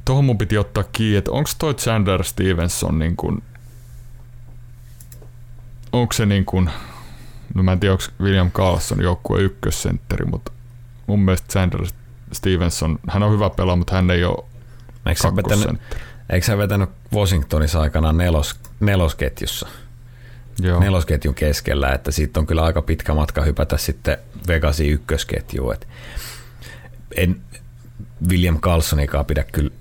tuohon mun piti ottaa kiinni, että onko toi Chandler Stevenson niin kuin onko se niin kuin, no mä en tiedä, onko William Carlson joukkue ykkössentteri, mutta mun mielestä Sanders Stevenson, hän on hyvä pelaaja, mutta hän ei ole eikö vetänyt, eikö sä vetänyt Washingtonissa aikana nelos, nelosketjussa? Joo. Nelosketjun keskellä, että siitä on kyllä aika pitkä matka hypätä sitten Vegasin ykkösketjuun. Et en William Carlsonikaan pidä kyllä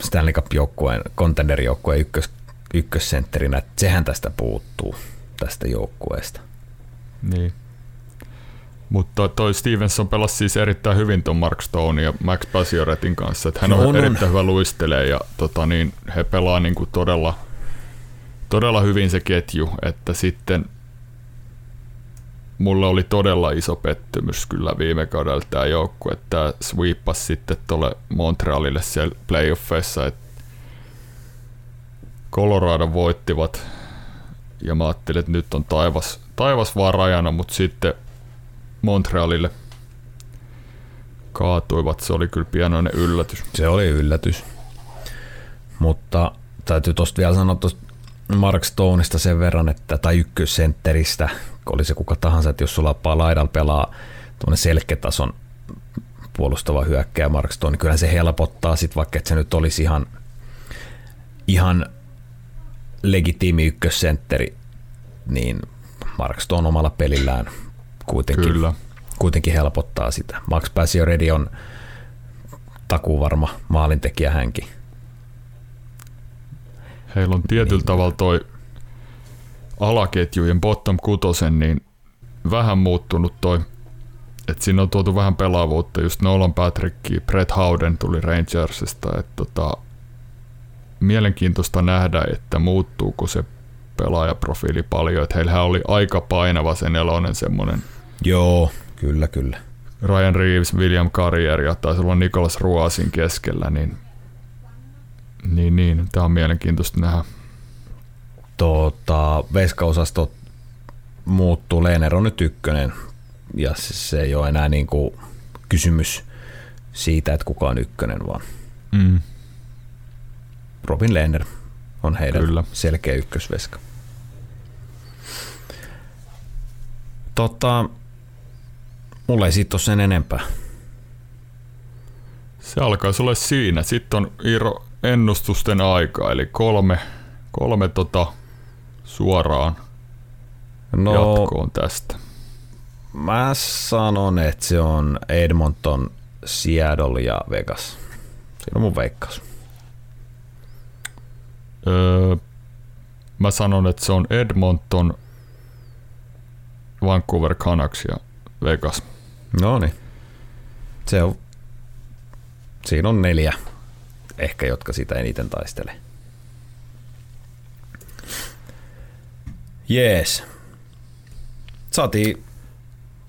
Stanley Cup-joukkueen, contender-joukkueen ykkös, ykkössentterinä, että sehän tästä puuttuu tästä joukkueesta. Niin. Mutta toi Stevenson pelasi siis erittäin hyvin tuon Mark Stone ja Max Pasioretin kanssa. Että hän no on, on erittäin hyvä luistelee ja tota niin, he pelaa niinku todella, todella hyvin se ketju. Että sitten mulla oli todella iso pettymys kyllä viime kaudella tämä joukkue, että sweepas sitten tuolle Montrealille siellä playoffeissa, että Colorado voittivat ja mä ajattelin, että nyt on taivas, taivas vaan rajana, mutta sitten Montrealille kaatuivat. Se oli kyllä pienoinen yllätys. Se oli yllätys. Mutta täytyy tuosta vielä sanoa tuosta Mark Stoneista sen verran, että, tai ykkössentteristä, oli se kuka tahansa, että jos sulla laidalla pelaa tuonne selketason puolustava hyökkäjä Mark Stone, niin kyllä se helpottaa sitten, vaikka että se nyt olisi ihan, ihan legitiimi ykkössentteri, niin Mark Stone omalla pelillään kuitenkin, kyllä. kuitenkin helpottaa sitä. Max Pacioretty on takuvarma maalintekijä hänkin. Heillä on tietyllä niin. tavalla toi alaketjujen bottom kutosen niin vähän muuttunut toi, että siinä on tuotu vähän pelaavuutta, just Nolan Patricki, Brett Howden tuli Rangersista, että tota, mielenkiintoista nähdä, että muuttuuko se pelaajaprofiili paljon, että heillähän oli aika painava se nelonen semmoinen. Joo, kyllä, kyllä. Ryan Reeves, William Carrier ja taisi olla Nicholas Ruasin keskellä, niin, niin, niin tämä on mielenkiintoista nähdä. Tota, veskaosasto muuttuu, Leener on nyt ykkönen ja se ei ole enää niin kuin kysymys siitä, että kuka on ykkönen, vaan mm. Robin Lehner on heidän Kyllä. selkeä ykkösveska. Tota, mulla ei siitä ole sen enempää. Se alkaisi olla siinä. Sitten on Iiro ennustusten aika, eli kolme, kolme tota suoraan no, jatkoon tästä. Mä sanon, että se on Edmonton, Seattle ja Vegas. Siinä on mun veikkaus. Öö, mä sanon, että se on Edmonton, Vancouver Canucks ja Vegas. No niin. Se on, siinä on neljä ehkä, jotka sitä eniten taistelee. Jees. Saatiin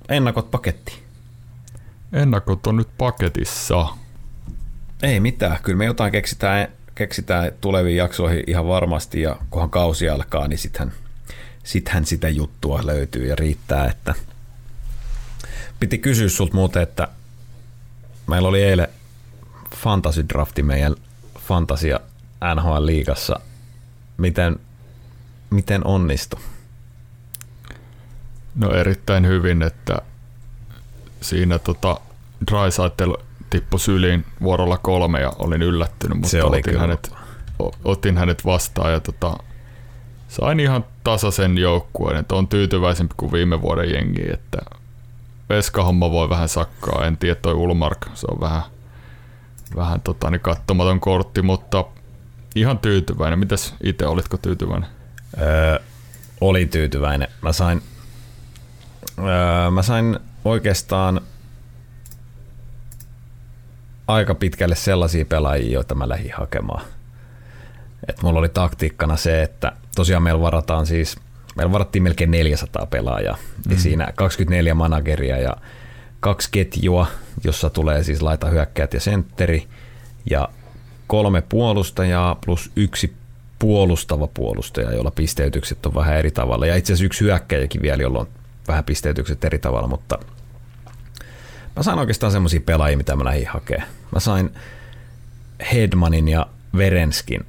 ennakot paketti. Ennakot on nyt paketissa. Ei mitään, kyllä me jotain keksitään, keksitään tuleviin jaksoihin ihan varmasti ja kunhan kausi alkaa, niin sittenhän, sittenhän sitä juttua löytyy ja riittää, että piti kysyä sulta muuten, että meillä oli eilen fantasy drafti meidän fantasia NHL-liigassa. Miten, miten onnistui? No erittäin hyvin, että siinä tota Drysaitel tippui syliin vuorolla kolme ja olin yllättynyt, mutta Se oli otin, hänet, otin hänet vastaan ja tota, sain ihan tasaisen joukkueen, että on tyytyväisempi kuin viime vuoden jengi, että veskahomma voi vähän sakkaa, en tiedä toi Ulmark, se on vähän, vähän tota, niin kattomaton kortti, mutta ihan tyytyväinen. Mitäs itse olitko tyytyväinen? Öö, olin tyytyväinen. Mä sain Öö, mä sain oikeastaan aika pitkälle sellaisia pelaajia, joita mä lähdin hakemaan. Et mulla oli taktiikkana se, että tosiaan meillä varataan siis, meillä varattiin melkein 400 pelaajaa, mm. ja siinä 24 manageria ja kaksi ketjua, jossa tulee siis laita hyökkäät ja sentteri, ja kolme puolustajaa plus yksi puolustava puolustaja, jolla pisteytykset on vähän eri tavalla, ja itse asiassa yksi hyökkäjäkin vielä, jolla on vähän pisteytykset eri tavalla, mutta mä sain oikeastaan semmoisia pelaajia, mitä mä lähdin hakemaan. Mä sain Hedmanin ja Verenskin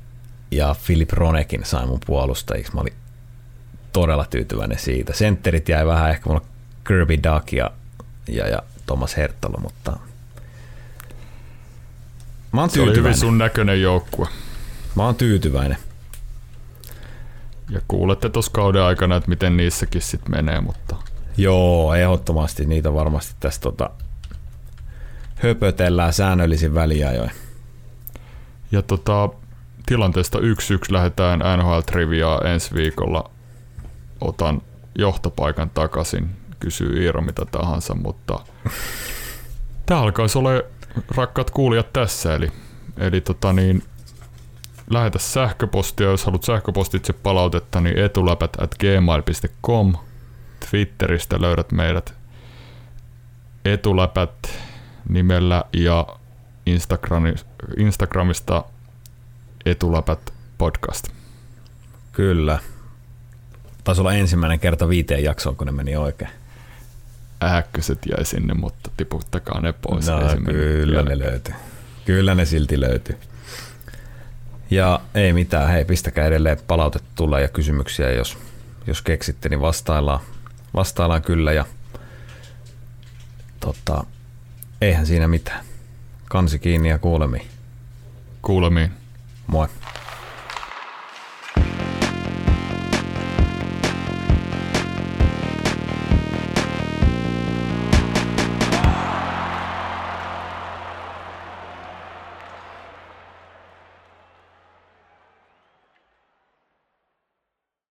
ja Filip Ronekin sain mun puolustajiksi. Mä olin todella tyytyväinen siitä. Sentterit jäi vähän ehkä mulla Kirby Duck ja, ja, ja Thomas Hertalo, mutta mä oon tyytyväinen. Se oli hyvin sun näköinen joukkue. Mä oon tyytyväinen. Ja kuulette tuossa kauden aikana, että miten niissäkin sitten menee, mutta... Joo, ehdottomasti niitä varmasti tässä tota, höpötellään säännöllisin väliajoin. Ja tota, tilanteesta 1-1 lähdetään NHL Triviaa ensi viikolla. Otan johtopaikan takaisin, kysyy Iiro mitä tahansa, mutta *laughs* tämä alkaisi olla rakkaat kuulijat tässä, eli, eli tota niin, lähetä sähköpostia, jos haluat sähköpostitse palautetta, niin etuläpät at gmail.com. Twitteristä löydät meidät etuläpät nimellä ja Instagramista etuläpät podcast. Kyllä. Taisi olla ensimmäinen kerta viiteen jaksoon, kun ne meni oikein. Ähköset jäi sinne, mutta tiputtakaa ne pois. No, kyllä ne löytyy. Kyllä ne silti löytyy. Ja ei mitään, hei pistäkää edelleen palautetta tulee ja kysymyksiä, jos, jos keksitte, niin vastaillaan, vastaillaan kyllä ja tota, eihän siinä mitään. Kansi kiinni ja kuulemiin. Kuulemiin. Moi.